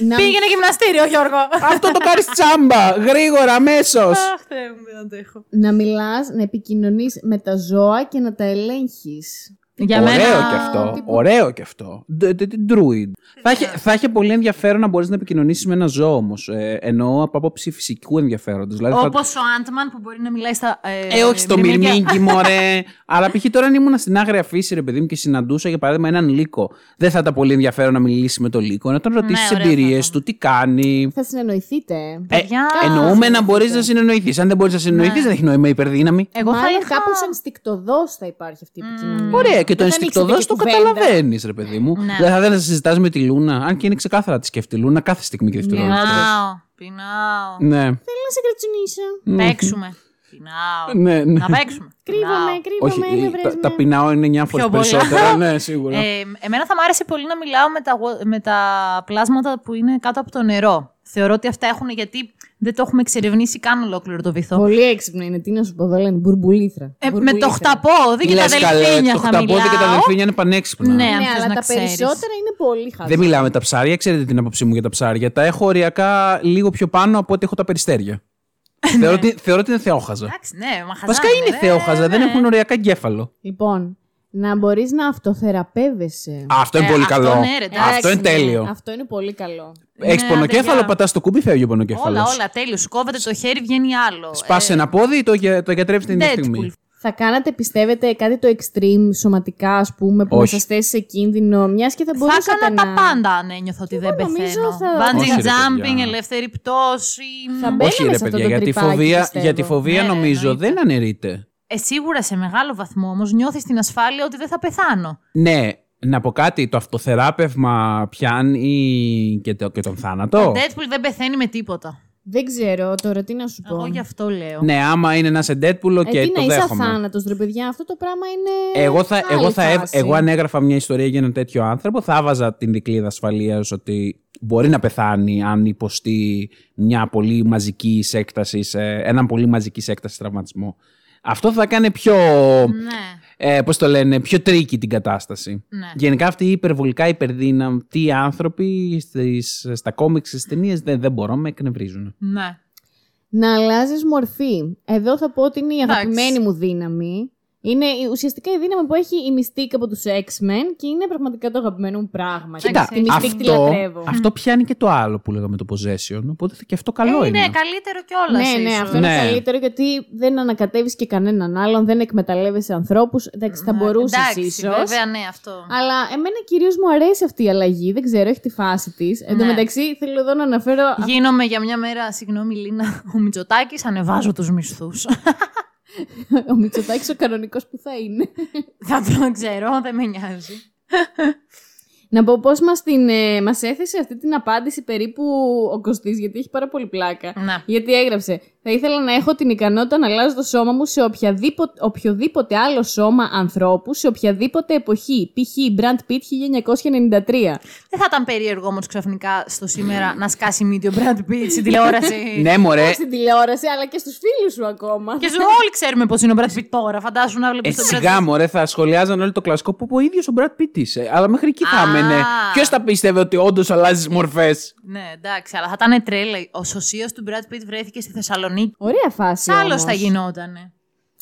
Να... Πήγαινε γυμναστήριο, Γιώργο. Αυτό το κάνεις τσάμπα! Γρήγορα, αμέσως! Αχ, Θεέ μου, δεν αντέχω. να μιλάς, να επικοινωνείς με τα ζώα και να τα ελέγχεις. Για Ωραίο μένα... και αυτό. τύπου- Ωραίο και αυτό. Ντε- ντε- ντε- Druid. Θα είχε, θα είχε πολύ ενδιαφέρον να μπορείς να επικοινωνήσεις με ένα ζώο όμως. Ε, εννοώ από άποψη φυσικού ενδιαφέροντος. Δηλαδή θα- Όπως ο Άντμαν που μπορεί να μιλάει στα. Ε, Ε, όχι στο μυρμήγκια. μυρμήγκι, μωρέ. Αλλά π.χ. τώρα αν ήμουν στην άγρια φύση, ρε παιδί μου, και συναντούσα για παράδειγμα έναν λύκο. Δεν θα ήταν πολύ ενδιαφέρον να μιλήσει με τον λύκο, να τον ρωτήσεις τις Ναι, ωραία θα εμπειρίε ήταν. του, τι κάνει. Θα συνεννοηθείτε. Ε, Παιδιά, εννοούμε να μπορείς να συνεννοηθείς. Αν δεν μπορείς να συνεννοηθείς, Ναι. δεν έχει νόημα υπερδύναμη. Εγώ θα Μάλλον είχα... κάπως ενστικτοδός θα υπάρχει αυτή η επικοινωνία. Ωραία, και το Δεν θα ενστικτοδό ανοίξετε το και κουβέντα. καταλαβαίνεις, ρε παιδί μου. Ναι. Δεν θα δεν θα συζητάς με τη Λούνα, αν και είναι ξεκάθαρα τη σκέφτεται η Λούνα κάθε στιγμή και δευτερόλεπτο. Πεινάω, πεινάω. Ναι. Θέλω να σε κρατσουνίσω. Παίξουμε. Πεινάω. Ναι, ναι. Να παίξουμε. Κρύβομαι, Πεινάω. κρύβομαι, Όχι, με ε, βρες τα, με. τα πεινάω είναι 9 φορές Πιο πολύ. περισσότερα. ναι, σίγουρα. Ε, εμένα θα μ' άρεσε πολύ να μιλάω με τα, wa- με τα πλάσματα που είναι κάτω από το νερό. Θεωρώ ότι αυτά έχουν γιατί δεν το έχουμε εξερευνήσει καν ολόκληρο το βυθό. Πολύ έξυπνο είναι. Τι να σου πω, εδώ λένε μπουρμπουλήθρα. Ε, με Μπουρμπουλήθρα. το χταπόδι και τα Λες καλέ, δελφίνια το θα χταπόδι μιλάω. και τα δελφίνια είναι πανέξυπνα. Ναι. Ναι, αν θες αλλά να τα ξέρεις. περισσότερα είναι πολύ χαζά. Δεν μιλάμε τα ψάρια, ξέρετε την άποψή μου για τα ψάρια. Τα έχω οριακά λίγο πιο πάνω από ό,τι έχω τα περιστέρια. θεωρώ, ότι, θεωρώ ότι είναι θεόχαζα. Εντάξει, ναι, μα χαζάνε, Βασικά είναι ρε, θεόχαζα, δεν ναι. έχουν οριακά εγκέφαλο. Λοιπόν, να μπορείς να αυτοθεραπεύεσαι. Α, αυτό είναι Ε, πολύ αυτό καλό. ναι, ρε, εντάξει, αυτό είναι ναι, τέλειο. Αυτό είναι πολύ καλό. Έχεις Ναι, πονοκέφαλο, παιδιά. πατάς το κουμπί, φεύγει ο πονοκέφαλος. Όλα, όλα, τέλειος. Σου κόβεται το χέρι, βγαίνει άλλο. Σπάσει Ε, ένα πόδι, το, γε- το γιατρεύει την ίδια Deadpool. στιγμή. Θα κάνατε, πιστεύετε, κάτι το extreme σωματικά, ας πούμε, που Όχι. να σας θέσει σε κίνδυνο, μιας και θα Θα μπορούσατε έκανα να. τα πάντα αν ένιωθα ότι δεν Εγώ νομίζω πεθαίνω. θα- Bungee Όχι, ρε, jumping, παιδιά. ελεύθερη πτώση. Θα μπαίναμε Όχι, ρε σε αυτό παιδιά, το γιατί η τρυπάκι, φοβία, πιστεύω. για τη φοβία Ναι, ρε, νομίζω εννοείται. δεν αναιρείται. Ε, σίγουρα σε μεγάλο βαθμό όμως νιώθεις την ασφάλεια ότι δεν θα πεθάνω. Ναι, να πω κάτι, το αυτοθεράπευμα πιάνει και, το, και τον θάνατο. Ο Deadpool δεν πεθαίνει με τίποτα. Δεν ξέρω τώρα τι να σου πω. Εγώ γι' αυτό λέω. Ναι, άμα είναι ένας σε Deadpool, ε, και τι το να είσαι δέχομαι. αθάνατος, ρε παιδιά, αυτό το πράγμα είναι. Εγώ, θα, άλλη εγώ, θα, έβ- φάση. εγώ αν έγραφα μια ιστορία για έναν τέτοιο άνθρωπο, θα έβαζα την δικλίδα ασφαλείας ότι μπορεί να πεθάνει αν υποστεί μια πολύ μαζική έκταση, έναν πολύ μαζική έκταση τραυματισμό. Αυτό θα κάνει πιο, Ναι. ε, πώς το λένε, πιο τρίκη την κατάσταση. Ναι. Γενικά αυτοί οι υπερβολικά υπερδύναμοι άνθρωποι στις, στα κόμιξ, στις ταινίες δεν, δεν μπορώ, με εκνευρίζουν. ναι. Να αλλάζεις μορφή. Εδώ θα πω ότι είναι η Εντάξει. αγαπημένη μου δύναμη. Είναι η- ουσιαστικά η δύναμη που έχει η Mystique από τους X-Men και είναι πραγματικά το αγαπημένο μου πράγμα. Κοίτα, τη Mystique τη αυτό, λατρεύω. αυτό πιάνει και το άλλο που λέγαμε το possession, οπότε και αυτό καλό Ε, είναι. είναι καλύτερο κιόλας. Ναι, ναι, αυτό είναι Ναι. καλύτερο γιατί δεν ανακατεύεις και κανέναν άλλον, δεν εκμεταλλεύεσαι ανθρώπους. Εντάξει, θα μπορούσες Εντάξει, ίσως. βέβαια, ναι, αυτό. Αλλά εμένα κυρίως μου αρέσει αυτή η αλλαγή. Δεν ξέρω, έχει τη φάση της. Εν τω Ναι. μεταξύ, θέλω εδώ να αναφέρω. Γίνομαι για μια μέρα, συγγνώμη Λίνα, ο Μητσοτάκης, ανεβάζω τους μισθούς. Ο Μητσοτάκης ο κανονικός που θα είναι. Θα το ξέρω, δεν με νοιάζει. Να πω πώς μας ε, μας έθεσε αυτή την απάντηση περίπου ο Κωστής, γιατί έχει πάρα πολύ πλάκα. Να. Γιατί έγραψε. Θα ήθελα να έχω την ικανότητα να αλλάζω το σώμα μου σε οποιαδήποτε, οποιοδήποτε άλλο σώμα ανθρώπου σε οποιαδήποτε εποχή. Π.χ. Brand Pitt 1993. Δεν θα ήταν περίεργο όμως ξαφνικά στο σήμερα να σκάσει μύτη ο Brad Pitt στην τηλεόραση. Ναι, μωρέ. Στην τηλεόραση, αλλά και στους φίλους σου ακόμα. Και σου όλοι ξέρουμε πώς είναι ο Brad Pitt τώρα. Φαντάσου να βλέπεις Ε, τον Brad σιγά Pitt. μωρέ, θα σχολιάζαν όλοι το κλασικό που ο ίδιος ο Brad Pitt είσαι. Αλλά μέχρι εκεί θα Α. έμενε. Ποιος θα πίστευε ότι όντως αλλάζεις μορφές; Ναι, εντάξει, αλλά θα ήταν τρέλα. Ο σωσίο του Brad Pitt βρέθηκε στη Θεσσαλονίκη. Ωραία φάση. Άλλος όμως. θα γινότανε.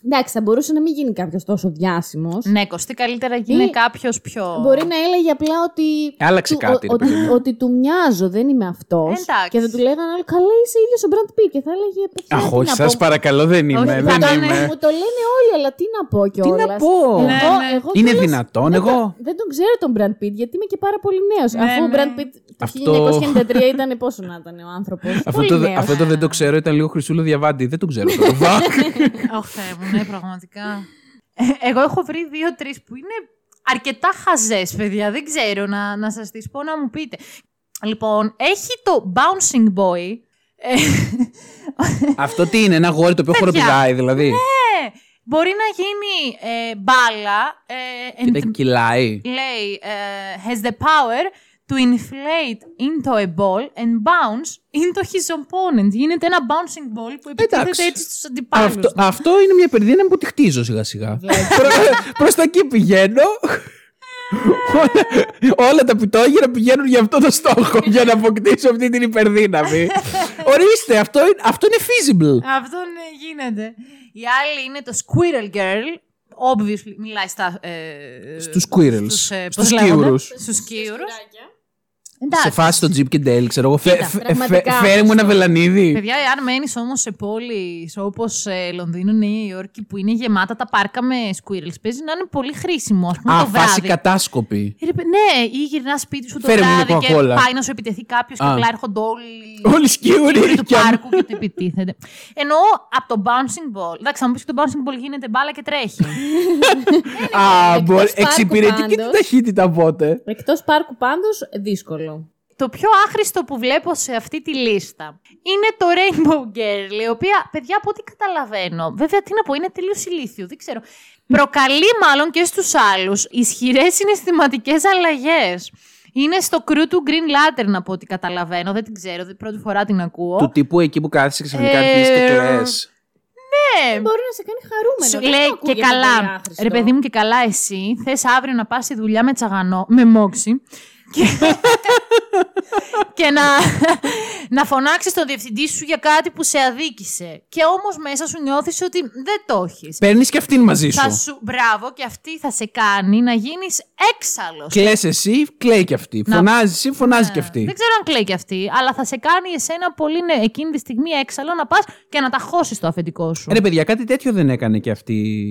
Εντάξει, θα μπορούσε να μην γίνει κάποιος τόσο διάσημος. Ναι, κοστί καλύτερα γίνει Ή- κάποιος πιο. Μπορεί να έλεγε απλά ότι. Άλλαξε του- κάτι, ρε ο- ότι, παιδί μου. ότι του μοιάζω, δεν είμαι αυτός. Εντάξει. Και θα του λέγανε όλοι, καλά είσαι ίδιος ο Brad Pitt. Και θα έλεγε. «Παιδιά, Αχ, τι όχι, να σας πω». παρακαλώ, δεν είμαι. Όχι, δεν θα ήταν- είμαι. Μου το λένε όλοι, αλλά τι να πω κιόλα. Τι να πω; Ναι, ναι. Είναι κιόλας δυνατόν, δεν εγώ; τον- Δεν τον ξέρω τον Brad Pitt, γιατί είμαι και πάρα πολύ νέος. Ναι, Αφού ο ναι. Brad Pitt το Αυτό- 1993 ήταν πόσο να ήταν ο άνθρωπος. Αυτό το, αυτό το δεν το ξέρω, ήταν λίγο Χρυσούλο Διαβάντη. Δεν το ξέρω. το Βακ. Αχ, Θεέ μου, ναι, πραγματικά. Ε, εγώ έχω βρει δύο-τρεις που είναι αρκετά χαζές, παιδιά. Δεν ξέρω να, να σας τις πω να μου πείτε. Λοιπόν, έχει το Bouncing Boy. Ε, Αυτό τι είναι, ένα γόρι το οποίο Παιδιά. χοροπηδάει, δηλαδή. ε, μπορεί να γίνει ε, μπάλα. Ε, Και and- δεν κυλάει. λέει, ε, has the power to inflate into a ball and bounce into his opponent. Γίνεται ένα bouncing ball που επιτίθεται Εντάξει. έτσι στους αντιπάλους. Αυτό, του. αυτό είναι μια περδύναμη που τη χτίζω σιγά σιγά. Προ τα εκεί πηγαίνω. όλα, όλα τα πιτόγυρα πηγαίνουν για αυτό το στόχο, για να αποκτήσω αυτή την υπερδύναμη. Ορίστε, αυτό, είναι- αυτό είναι feasible. Αυτό ναι, γίνεται. Η άλλη είναι το Squirrel Girl. obviously μιλάει στα. Ε, Στους squirrels. Στους, ε, Στους πώς λέγονται; σκύουρους. Στους σκύουρους. Σε Εντάξει. φάση το Jeep και Dale, ξέρω εγώ. Φε- Κοίτα, φε- πραγματικά, φε- Φέρε μου ένα βελανίδι. Παιδιά, αν μένεις όμως σε πόλεις όπως Λονδίνο, Νέα Υόρκη, που είναι γεμάτα τα πάρκα με squirrels, παίζει να είναι πολύ χρήσιμο, ας πούμε, Α, το φάση βράδυ. κατάσκοπη. Ε, ρε παι- Ναι, ή γυρνάς σπίτι σου το Φέρε μου μια βράδυ και Coca-Cola. πάει να σου επιτεθεί κάποιος και Α. απλά έρχονται όλοι. Όλοι οι σκύουροι σκύουροι του και αμ- πάρκου και του επιτίθενται. Εννοώ από το bouncing ball. Εντάξει, θα μου πεις και το bouncing ball γίνεται μπάλα και τρέχει. Α, εκτός μπορεί. πάρκου Εξυπηρετεί και την πάντως. ταχύτητα οπότε. Εκτός πάρκου πάντως, δύσκολο. Το πιο άχρηστο που βλέπω σε αυτή τη λίστα είναι το Rainbow Girl, η οποία, παιδιά, από ό,τι καταλαβαίνω, βέβαια, τι να πω, είναι τελείως ηλίθιο, δεν ξέρω. Προκαλεί μάλλον και στους άλλους ισχυρές συναισθηματικές αλλαγές. Είναι στο κρού του Green Lantern, από ό,τι καταλαβαίνω. Δεν την ξέρω, δεν- πρώτη φορά την ακούω. Του τύπου εκεί που κάθεσαι ξαφνικά Ε, αρχίζει και κλαις. Ναι, Μπορεί να σε κάνει χαρούμενο. Σου δεν λέει το και ακούγεται πολύ καλά. άχρηστο. Ρε παιδί μου και καλά εσύ θες αύριο να πας στη δουλειά με τσαγανό, με μόξι και, και να, να φωνάξεις τον διευθυντή σου για κάτι που σε αδίκησε. Και όμως μέσα σου νιώθεις ότι δεν το έχεις. Παίρνεις και αυτήν μαζί σου. Θα σου, μπράβο, και αυτή θα σε κάνει να γίνεις έξαλλος. Κλαις εσύ, κλαίει και αυτή. Να- Φωνάζει εσύ, φωνάζει Ναι. και αυτή. Δεν ξέρω αν κλαίει και αυτή, αλλά θα σε κάνει εσένα πολύ ναι, εκείνη τη στιγμή έξαλλο να πας και να τα χώσεις το αφεντικό σου. Ρε παιδιά, κάτι τέτοιο δεν έκανε και αυτή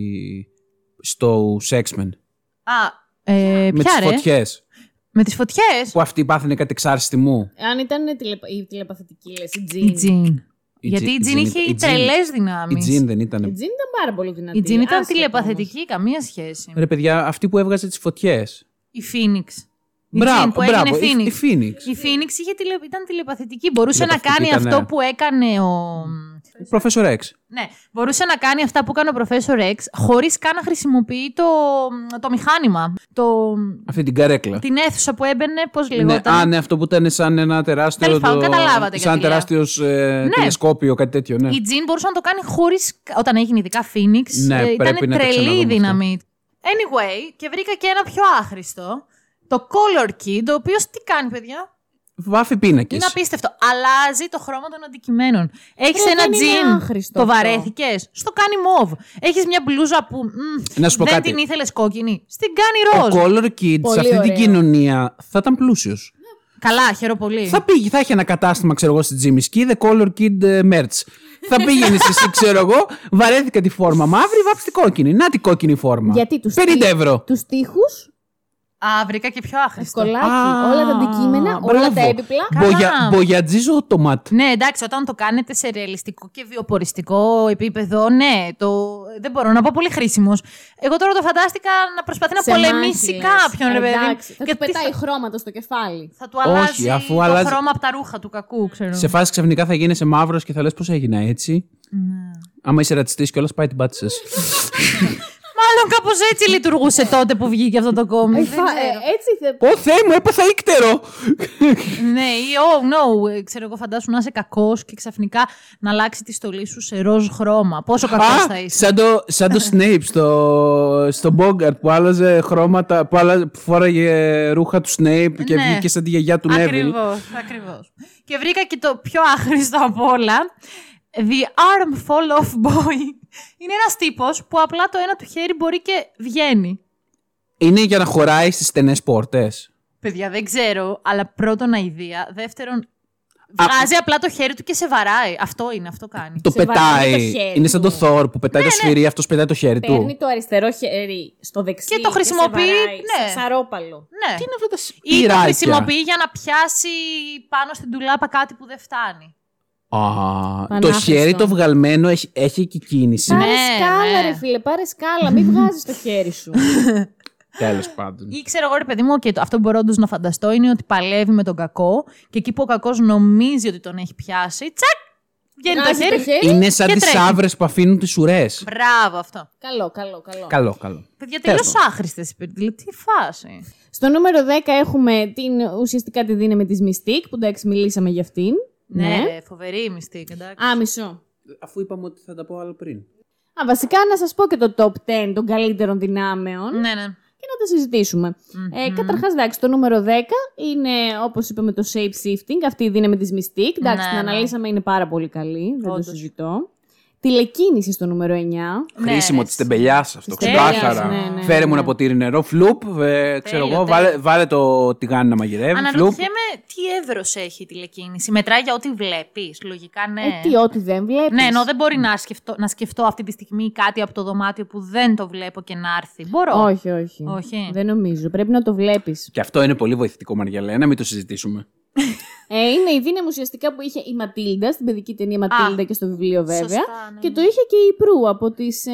στο Sexman. Α, ε, Με ποια τις ρε; φωτιές. Με τις φωτιές. Που αυτή πάθαινε κάτι εξάρστη μου. Αν ήταν τηλεπα... η τηλεπαθητική, λες, η Τζιν. Η Τζιν. Η Γιατί Τζιν- η Τζιν είχε η Τζιν- τρελές Η δυνάμεις. Τζιν δεν Η ήταν. Τζιν ήταν πάρα πολύ δυνατή. Η Τζιν ήταν άσχετα τηλεπαθητική, καμία σχέση. Ρε παιδιά, αυτή που έβγαζε τις φωτιές. Η Φίνιξ. Η Μπράβο, Τζιν που μπράβο, έγινε η- Φίνιξ. η Phoenix. Η Φίνιξ είχε τηλε... ήταν τηλεπαθητική. Μπορούσε να Τηλεπαθητική κάνει ήταν, αυτό ναι. που έκανε ο. Professor X. Ναι, μπορούσε να κάνει αυτά που έκανε ο Professor X χωρίς καν να χρησιμοποιεί το, το μηχάνημα. Το... Αυτή την καρέκλα. Την αίθουσα που έμπαινε, πώς Ναι, λεγόταν. α, ναι, αυτό που ήταν σαν ένα τεράστιο. Τέλος πάντων, το- καταλάβατε Σαν γιατί λέω. τεράστιος ε, Ναι. τηλεσκόπιο, κάτι τέτοιο, ναι. Η Τζιν μπορούσε να το κάνει χωρίς. Όταν έγινε ειδικά Phoenix, Ναι, ε, πρέπει ήταν να τα τρελή η ξαναδούμε δύναμη. Anyway, και βρήκα και ένα πιο άχρηστο. Το Color Kid, το οποίο τι κάνει, παιδιά; Βάφει πίνακες. Είναι απίστευτο. Αλλάζει το χρώμα των αντικειμένων. Έχεις Ρε, ένα δεν είναι τζιν. άχρηστο Το αυτό. βαρέθηκες. Στο κάνει μοβ. Έχεις μια μπλούζα που. μ, Να σου πω δεν κάτι. την ήθελες κόκκινη. Στην κάνει Ο ροζ. Color Kid Πολύ σε αυτή την ωραίο. κοινωνία θα ήταν πλούσιος. Καλά, χαίρομαι πολύ. Θα πήγε, θα είχε ένα κατάστημα, ξέρω εγώ, στη Jimmy Ski, The Color Kid ε, Merch. θα πήγαινε εσύ, ξέρω εγώ, βαρέθηκα τη φόρμα μαύρη, βάψει την κόκκινη. Να την κόκκινη φόρμα. Γιατί τους 50 τεί- ευρώ. Τους τοίχου, Α, βρήκα και πιο άχρηστο. σκολάκι, Α, όλα τα αντικείμενα, όλα μπράβο. τα έπιπλα. Καλά. Μπογια- Μπογιατζίζο τομάτ. Ναι, εντάξει, όταν το κάνετε σε ρεαλιστικό και βιοποριστικό επίπεδο, ναι, το... δεν μπορώ να πω πολύ χρήσιμος. Εγώ τώρα το φαντάστηκα να προσπαθεί να Σε πολεμήσει μάχη, λες. κάποιον, ρε παιδί. Εντάξει, θα Και του τι πετάει θα... χρώματα στο κεφάλι. θα του αλλάζει αφού το αλλάζει- χρώμα από τα ρούχα του κακού, ξέρω. Σε φάση ξαφνικά θα γίνεσαι μαύρος και θα λες πώς έγινα έτσι. Ναι. Άμα είσαι ρατσιστής και όλα πάει την πάτησες. Μάλλον κάπως έτσι λειτουργούσε τότε που βγήκε αυτό το κόμμα. Ε, φα- ε, Έτσι θε... Ω Θεέ μου, έπαθα ύκτερο! ναι, ή oh no, ε, ξέρω εγώ, φαντάσου να είσαι κακός και ξαφνικά να αλλάξει τη στολή σου σε ροζ χρώμα. Πόσο κακός θα Α, είσαι. σαν το, σαν το Snape στο, στο Bogart που άλλαζε χρώματα, που, άλλαζε, που φόραγε ρούχα του Snape και Ναι. βγήκε σαν τη γιαγιά του Neville. Ακριβώς, ακριβώς. Και βρήκα και το πιο άχρηστο από όλα. The arm fall off boy. Είναι ένας τύπος που απλά το ένα του χέρι μπορεί και βγαίνει. Είναι για να χωράει στις στενές πόρτες. Παιδιά, δεν ξέρω, αλλά πρώτον αηδία. Δεύτερον, βγάζει απλά το χέρι του και σε βαράει. Αυτό είναι, αυτό κάνει. Το Σε βαράει πετάει. το χέρι είναι σαν το του. Thor που πετάει το σφυρί, αυτός πετάει το χέρι του. Παίρνει το αριστερό χέρι στο δεξί Και το χρησιμοποιεί, σε βαράει, ναι. σαν σαρόπαλο. Ναι. Τι είναι αυτά τα Ή το σπυράκια; χρησιμοποιεί για να πιάσει πάνω στην τουλάπα κάτι που δεν φτάνει. Α, το Πανάχρηστο. χέρι το βγαλμένο έχει, έχει και κίνηση. Πάρε Ναι, σκάλα, ναι. ρε φίλε, πάρε σκάλα. Μην βγάζεις το χέρι σου. Τέλος πάντων. Ή ξέρω εγώ, ρε παιδί μου, και το, αυτό που μπορώ όντως να φανταστώ είναι ότι παλεύει με τον κακό και εκεί που ο κακός νομίζει ότι τον έχει πιάσει, τσακ! Βγαίνει το Βγάζει χέρι. το χέρι. Είναι σαν και τις τρέχει. άβρες που αφήνουν τις ουρές. Μπράβο αυτό. καλό, καλό, καλό. Καλό, καλό. Παιδιά, Τέλος τελείως άχρηστες οι Δηλαδή, τι φάση. Στο νούμερο 10 έχουμε την, ουσιαστικά τη δύναμη της Mystique, που εντάξει μιλήσαμε για αυτήν. Ναι, ρε, φοβερή η μυστική, εντάξει. Α, μισό. Αφού είπαμε ότι θα τα πω άλλο πριν. Α, βασικά να σας πω και το top 10 των καλύτερων δυνάμεων Ναι, ναι. και να τα συζητήσουμε. Ε, καταρχάς, εντάξει, το νούμερο 10 είναι, όπως είπαμε, το shape shifting, αυτή η δύναμη της Mystique. Εντάξει, Ναι, την ναι. αναλύσαμε, είναι πάρα πολύ καλή, δεν Όντως. το συζητώ. Τηλεκίνηση στο νούμερο 9. Ναι, Χρήσιμο ρε, της τεμπελιάς αυτό. Της Ξεκάθαρα. τεμπελιάς, ναι, ναι, Φέρε ναι, μου ναι. ένα ποτήρι νερό. Φλουπ. ε, ξέρω Τέλειο, εγώ. τέλειο. Βάλε, βάλε το τηγάνι να μαγειρεύει. Φλουπ. Αναρωτιέμαι τι εύρο έχει η τηλεκίνηση. Μετράει για ό,τι βλέπεις. Λογικά ναι. Ε, τι, ό,τι δεν βλέπεις. Ναι, ενώ δεν μπορεί να σκεφτώ, να σκεφτώ αυτή τη στιγμή κάτι από το δωμάτιο που δεν το βλέπω και να έρθει. Μπορώ. Όχι, όχι. Όχι. Δεν νομίζω. Πρέπει να το βλέπεις. Και αυτό είναι πολύ βοηθητικό, Μαριαλένα, μην το συζητήσουμε. Ε, είναι η δύναμη ουσιαστικά που είχε η Ματίλντα στην παιδική ταινία Ματίλντα και στο βιβλίο βέβαια. Σωστά, ναι, Και ναι. το είχε και η Πρού από τις. Ε,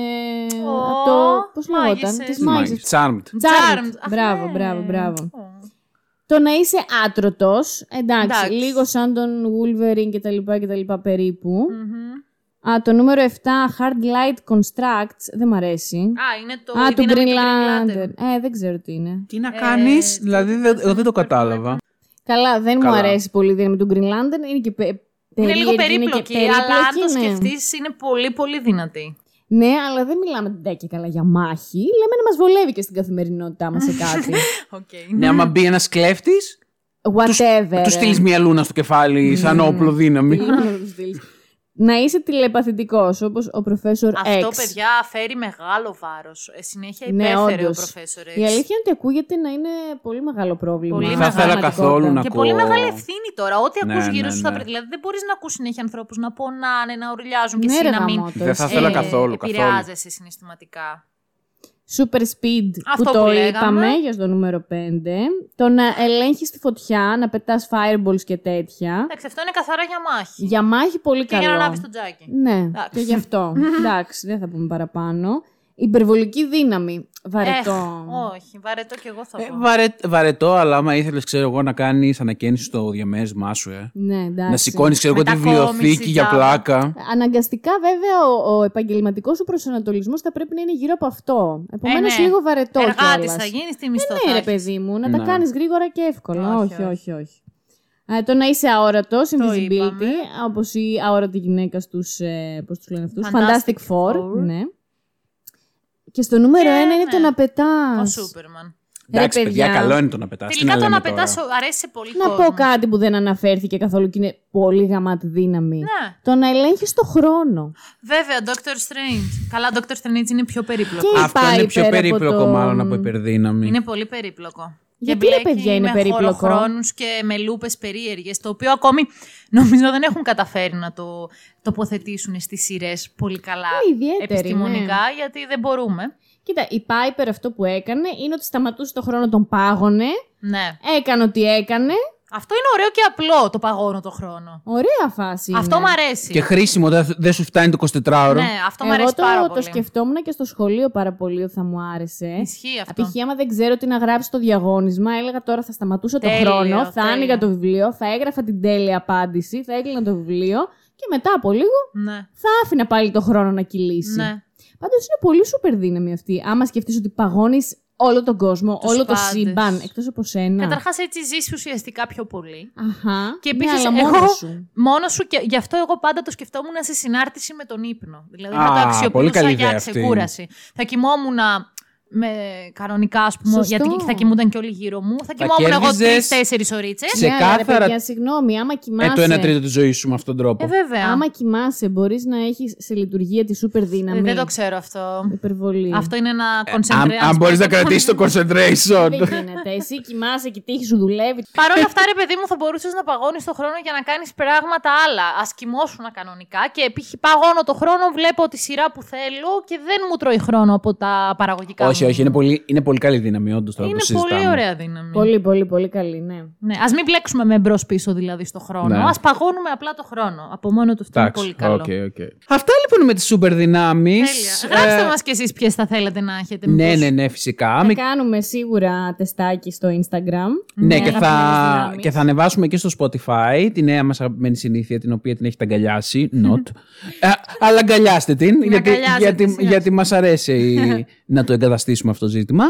Ω, από το. Πώς λεγόταν, μάγισσες. τις μάγισσε. Charmed. Charmed. Αχ, Μπράβο, ναι. μπράβο, μπράβο. Ω. Το να είσαι άτρωτος, εντάξει, Εντάξει. λίγο σαν τον Wolverine και τα λοιπά και τα λοιπά περίπου. Μμμ. Α, το νούμερο 7, Hard Light Constructs, δεν μ' αρέσει. Α, είναι το. Α, η του δύναμη Green του Lantern. Ε, δεν ξέρω τι είναι. Τι να κάνεις, δηλαδή δεν, εγώ δεν το κατάλαβα. Καλά, δεν μου Καλά. αρέσει πολύ η δύναμη του Green Lantern. Είναι και πε, Είναι λίγο περίεργη, είναι και περίπλοκη, αλλά αν το περίπλοκη, ναι. σκεφτείς, είναι πολύ, πολύ δυνατή. Ναι, αλλά δεν μιλάμε ντε και καλά για μάχη. Λέμε να μας βολεύει και στην καθημερινότητά μας σε κάτι. Okay. Ναι, άμα μπει ένας κλέφτης, Whatever. του στείλεις μια λούνα στο κεφάλι σαν όπλο δύναμη. Τι να του στείλεις. να είσαι τηλεπαθητικός, όπως ο Professor Αυτό, X. παιδιά, φέρει μεγάλο βάρος. συνέχεια Ναι, υπέφερε όντως. ο Professor X. Η αλήθεια είναι ότι ακούγεται να είναι πολύ μεγάλο πρόβλημα. Πολύ στην Δεν θα ήθελα πραγματικότητα. καθόλου να Και ακούω. πολύ μεγάλη ευθύνη τώρα. Ό,τι Ναι, ακούς ναι, γύρω σου θα ναι. πρέπει. Δηλαδή δεν μπορείς να ακούς συνέχεια ανθρώπους να πονάνε, να ουρλιάζουν και Ναι, εσύ ρε να μην γαμώτος, Δεν θα εσύ. ήθελα ε, καθόλου, καθόλου. επηρεάζεσαι συναισθηματικά. Super Speed Αυτό που το που λέγαμε. είπαμε για στο νούμερο 5. Το να ελέγχεις τη φωτιά, να πετάς fireballs και τέτοια. Εντάξει, αυτό είναι καθαρά για μάχη. Για μάχη πολύ Και καλό. για να ανάβει το τζάκι. Ναι, Εντάξει. και γι' αυτό. Εντάξει, δεν θα πούμε παραπάνω. Υπερβολική δύναμη. Βαρετό. Έχ, όχι, βαρετό και εγώ θα Ε, πω. βαρε- βαρετό, αλλά άμα ήθελες, ξέρω εγώ, να κάνεις ανακαίνιση στο διαμέρισμά σου, ε. Ναι, εντάξει. Να σηκώνεις, ξέρω εγώ, τη Μετακόμιση, βιβλιοθήκη για τζάμπα. πλάκα. Αναγκαστικά, βέβαια, ο, ο επαγγελματικός σου προσανατολισμός θα πρέπει να είναι γύρω από αυτό. Επομένως, Ε, ναι. λίγο βαρετό Εργάτης κιόλας. θα γίνει στη μισθό. Ναι, θα ρε έχεις. παιδί μου, να Ναι. τα κάνεις γρήγορα και εύκολα. Όχι, Όχι, όχι, όχι. όχι. Ε, το να είσαι αόρατος, invisibility, είπαμε. όπως η αόρατη γυναίκα στους. Ε, Πώς τους λένε αυτούς, Fantastic Fantastic Four. Four. Ναι. Και στο νούμερο Και, ένα είναι ναι. το να πετάς. Ο Σούπερμαν. Εντάξει, παιδιά, παιδιά. καλό είναι το να πετάς. Τελικά το να πετάς αρέσει σε πολύ Να κόσμο. πω κάτι που δεν αναφέρθηκε καθόλου και είναι πολύ γαμάτη δύναμη. Ναι, Το να ελέγχεις το χρόνο. βέβαια, Doctor Strange. Καλά, Doctor Strange είναι πιο περίπλοκο. Και- Αυτό είναι πιο Πάει πέρα περίπλοκο, από το- μάλλον από υπερδύναμη. Είναι πολύ περίπλοκο. Γιατί, ρε, παιδιά, είναι με περίπλοκο; χωροχρόνους και με λούπες περίεργες, το οποίο ακόμη νομίζω δεν έχουν καταφέρει να το τοποθετήσουν στις σειρές πολύ καλά Είναι ιδιαίτερη, επιστημονικά, ναι. γιατί δεν μπορούμε. Κοίτα, η Piper αυτό που έκανε είναι ότι σταματούσε το χρόνο, τον πάγωνε, Ναι. έκανε ό,τι έκανε. Αυτό είναι ωραίο και απλό το παγώνω το χρόνο. Ωραία φάση. είναι. Αυτό μ' αρέσει. Και χρήσιμο, δεν δεν σου φτάνει το 24ωρο. Ναι, αυτό μ' Εγώ αρέσει το, πάρα το πολύ. σκεφτόμουν και στο σχολείο πάρα πολύ ότι θα μου άρεσε. Ισχύει αυτό. Απ' άμα δεν ξέρω τι να γράψει στο διαγώνισμα, έλεγα τώρα θα σταματούσα το Τέλειο, χρόνο, θα τέλειο. άνοιγα το βιβλίο, θα έγραφα την τέλεια απάντηση, θα έκλεινα το βιβλίο και μετά από λίγο Ναι. θα άφηνα πάλι το χρόνο να κυλήσει. ναι. Πάντως είναι πολύ σούπερ δύναμη αυτή. Άμα σκεφτείς ότι παγώνεις όλο τον κόσμο, Τους όλο το πάντες. σύμπαν, εκτός από σένα. Καταρχάς έτσι ζήσει ουσιαστικά πιο πολύ. Αχά. Και ναι, επίσης, αλλά εγώ μόνος σου. μόνος σου και γι' αυτό εγώ πάντα το σκεφτόμουν σε συνάρτηση με τον ύπνο. Δηλαδή Α, να το πολύ αξιοποιούσα καλή για ιδέα αυτή. ξεκούραση. Θα κοιμόμουν με κανονικά, ας πούμε, Σωστό. γιατί θα κοιμούνταν και όλοι γύρω μου. Θα Θα κοιμόμουν εγώ κέρδιζες- τρει-τέσσερι ωρίτσε. Σε Ναι, αλλά, ρε, κάθαρα- παιδιά, συγγνώμη, άμα Ε, κοιμάσαι. το 1 τρίτο της ζωής σου με αυτόν τον τρόπο. Ε, βέβαια. Άμα κοιμάσαι, μπορείς να έχεις σε λειτουργία τη σούπερ δύναμη. Ε, δεν το ξέρω αυτό. Υπερβολή. Αυτό είναι ένα αν concentrate. αν μπορείς να κρατήσεις το concentration. Δεν γίνεται. Εσύ κοιμάσαι και η τύχη σου δουλεύει. Παρ' όλα αυτά, ρε παιδί μου, θα μπορούσες να παγώνεις το χρόνο για να κάνεις πράγματα άλλα. Α κοιμώσουν κανονικά και π.χ. παγώνω το χρόνο, βλέπω τη σειρά που θέλω και δεν μου τρώει χρόνο από τα παραγωγικά. όχι, μου. όχι, είναι πολύ, είναι πολύ καλή δύναμη, όντως τώρα που Είναι συζητάμε. πολύ ωραία δύναμη. Πολύ, πολύ, πολύ καλή, ναι. Ναι, ας μην μπλέξουμε με μπρος πίσω δηλαδή στο χρόνο. Ναι. Ας παγώνουμε απλά το χρόνο. Από μόνο του αυτό είναι πολύ καλό. OK, OK. Αυτά λοιπόν με τις σούπερ δυνάμεις. Τέλεια. Γράψτε μας κι εσείς ποιες θα θέλετε να έχετε. Ε, Ναι, μήπως. ναι, ναι, φυσικά. Θα Με- κάνουμε σίγουρα τεστάκι στο Instagram. Ναι, και αγαπημένες θα, δυνάμεις. και θα ανεβάσουμε και στο Spotify τη νέα μας αγαπημένη συνήθεια, την οποία την έχετε αγκαλιάσει. Not. Ε, αλλά αγκαλιάστε την, γιατί, αγκαλιάζετε, γιατί, σιγά. γιατί μας αρέσει να το εγκαταστήσουμε αποκαταστήσουμε αυτό το ζήτημα.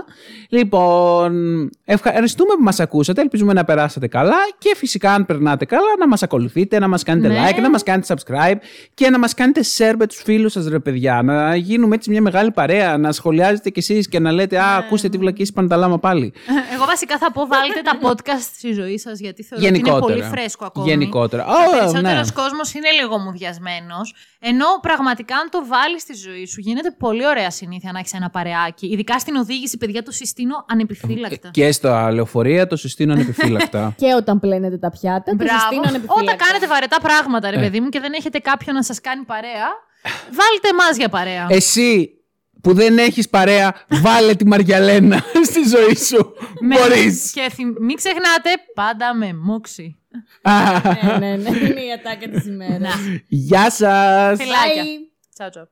Λοιπόν, ευχαριστούμε που μας ακούσατε. Ελπίζουμε να περάσατε καλά και φυσικά αν περνάτε καλά να μας ακολουθείτε, να μας κάνετε Ναι. like, να μας κάνετε subscribe και να μας κάνετε share με τους φίλους σας ρε παιδιά. Να γίνουμε έτσι μια μεγάλη παρέα, να σχολιάζετε κι εσείς και να λέτε «Α, ακούστε τι βλακίες είπαν τα λάμα πάλι». Εγώ βασικά θα πω βάλτε τα podcast στη ζωή σας γιατί θεωρώ ότι είναι Γενικότερα. πολύ φρέσκο ακόμη. Γενικότερα. Ο Ω, περισσότερος ναι. κόσμος είναι λίγο μουδιασμένος. Ενώ πραγματικά, αν το βάλεις στη ζωή σου, γίνεται πολύ ωραία συνήθεια να έχεις ένα παρεάκι. Ειδικά στην οδήγηση, παιδιά, το συστήνω ανεπιφύλακτα. Και στα λεωφορεία το συστήνω ανεπιφύλακτα. Και όταν πλένετε τα πιάτα, το συστήνω Μπράβο. ανεπιφύλακτα. Όταν κάνετε βαρετά πράγματα, Ε. ρε παιδί μου, και δεν έχετε κάποιον να σας κάνει παρέα, βάλτε εμάς για παρέα. Εσύ που δεν έχεις παρέα, βάλε τη Μαριαλένα στη ζωή σου. Με- Μπορείς. Και θυμ- μην ξεχνάτε, πάντα με μόξι. ναι, ναι, ναι. Είναι η ατάκα της ημέρας. Γεια σας. Φιλάκια. Bye. Τσάου τσάου.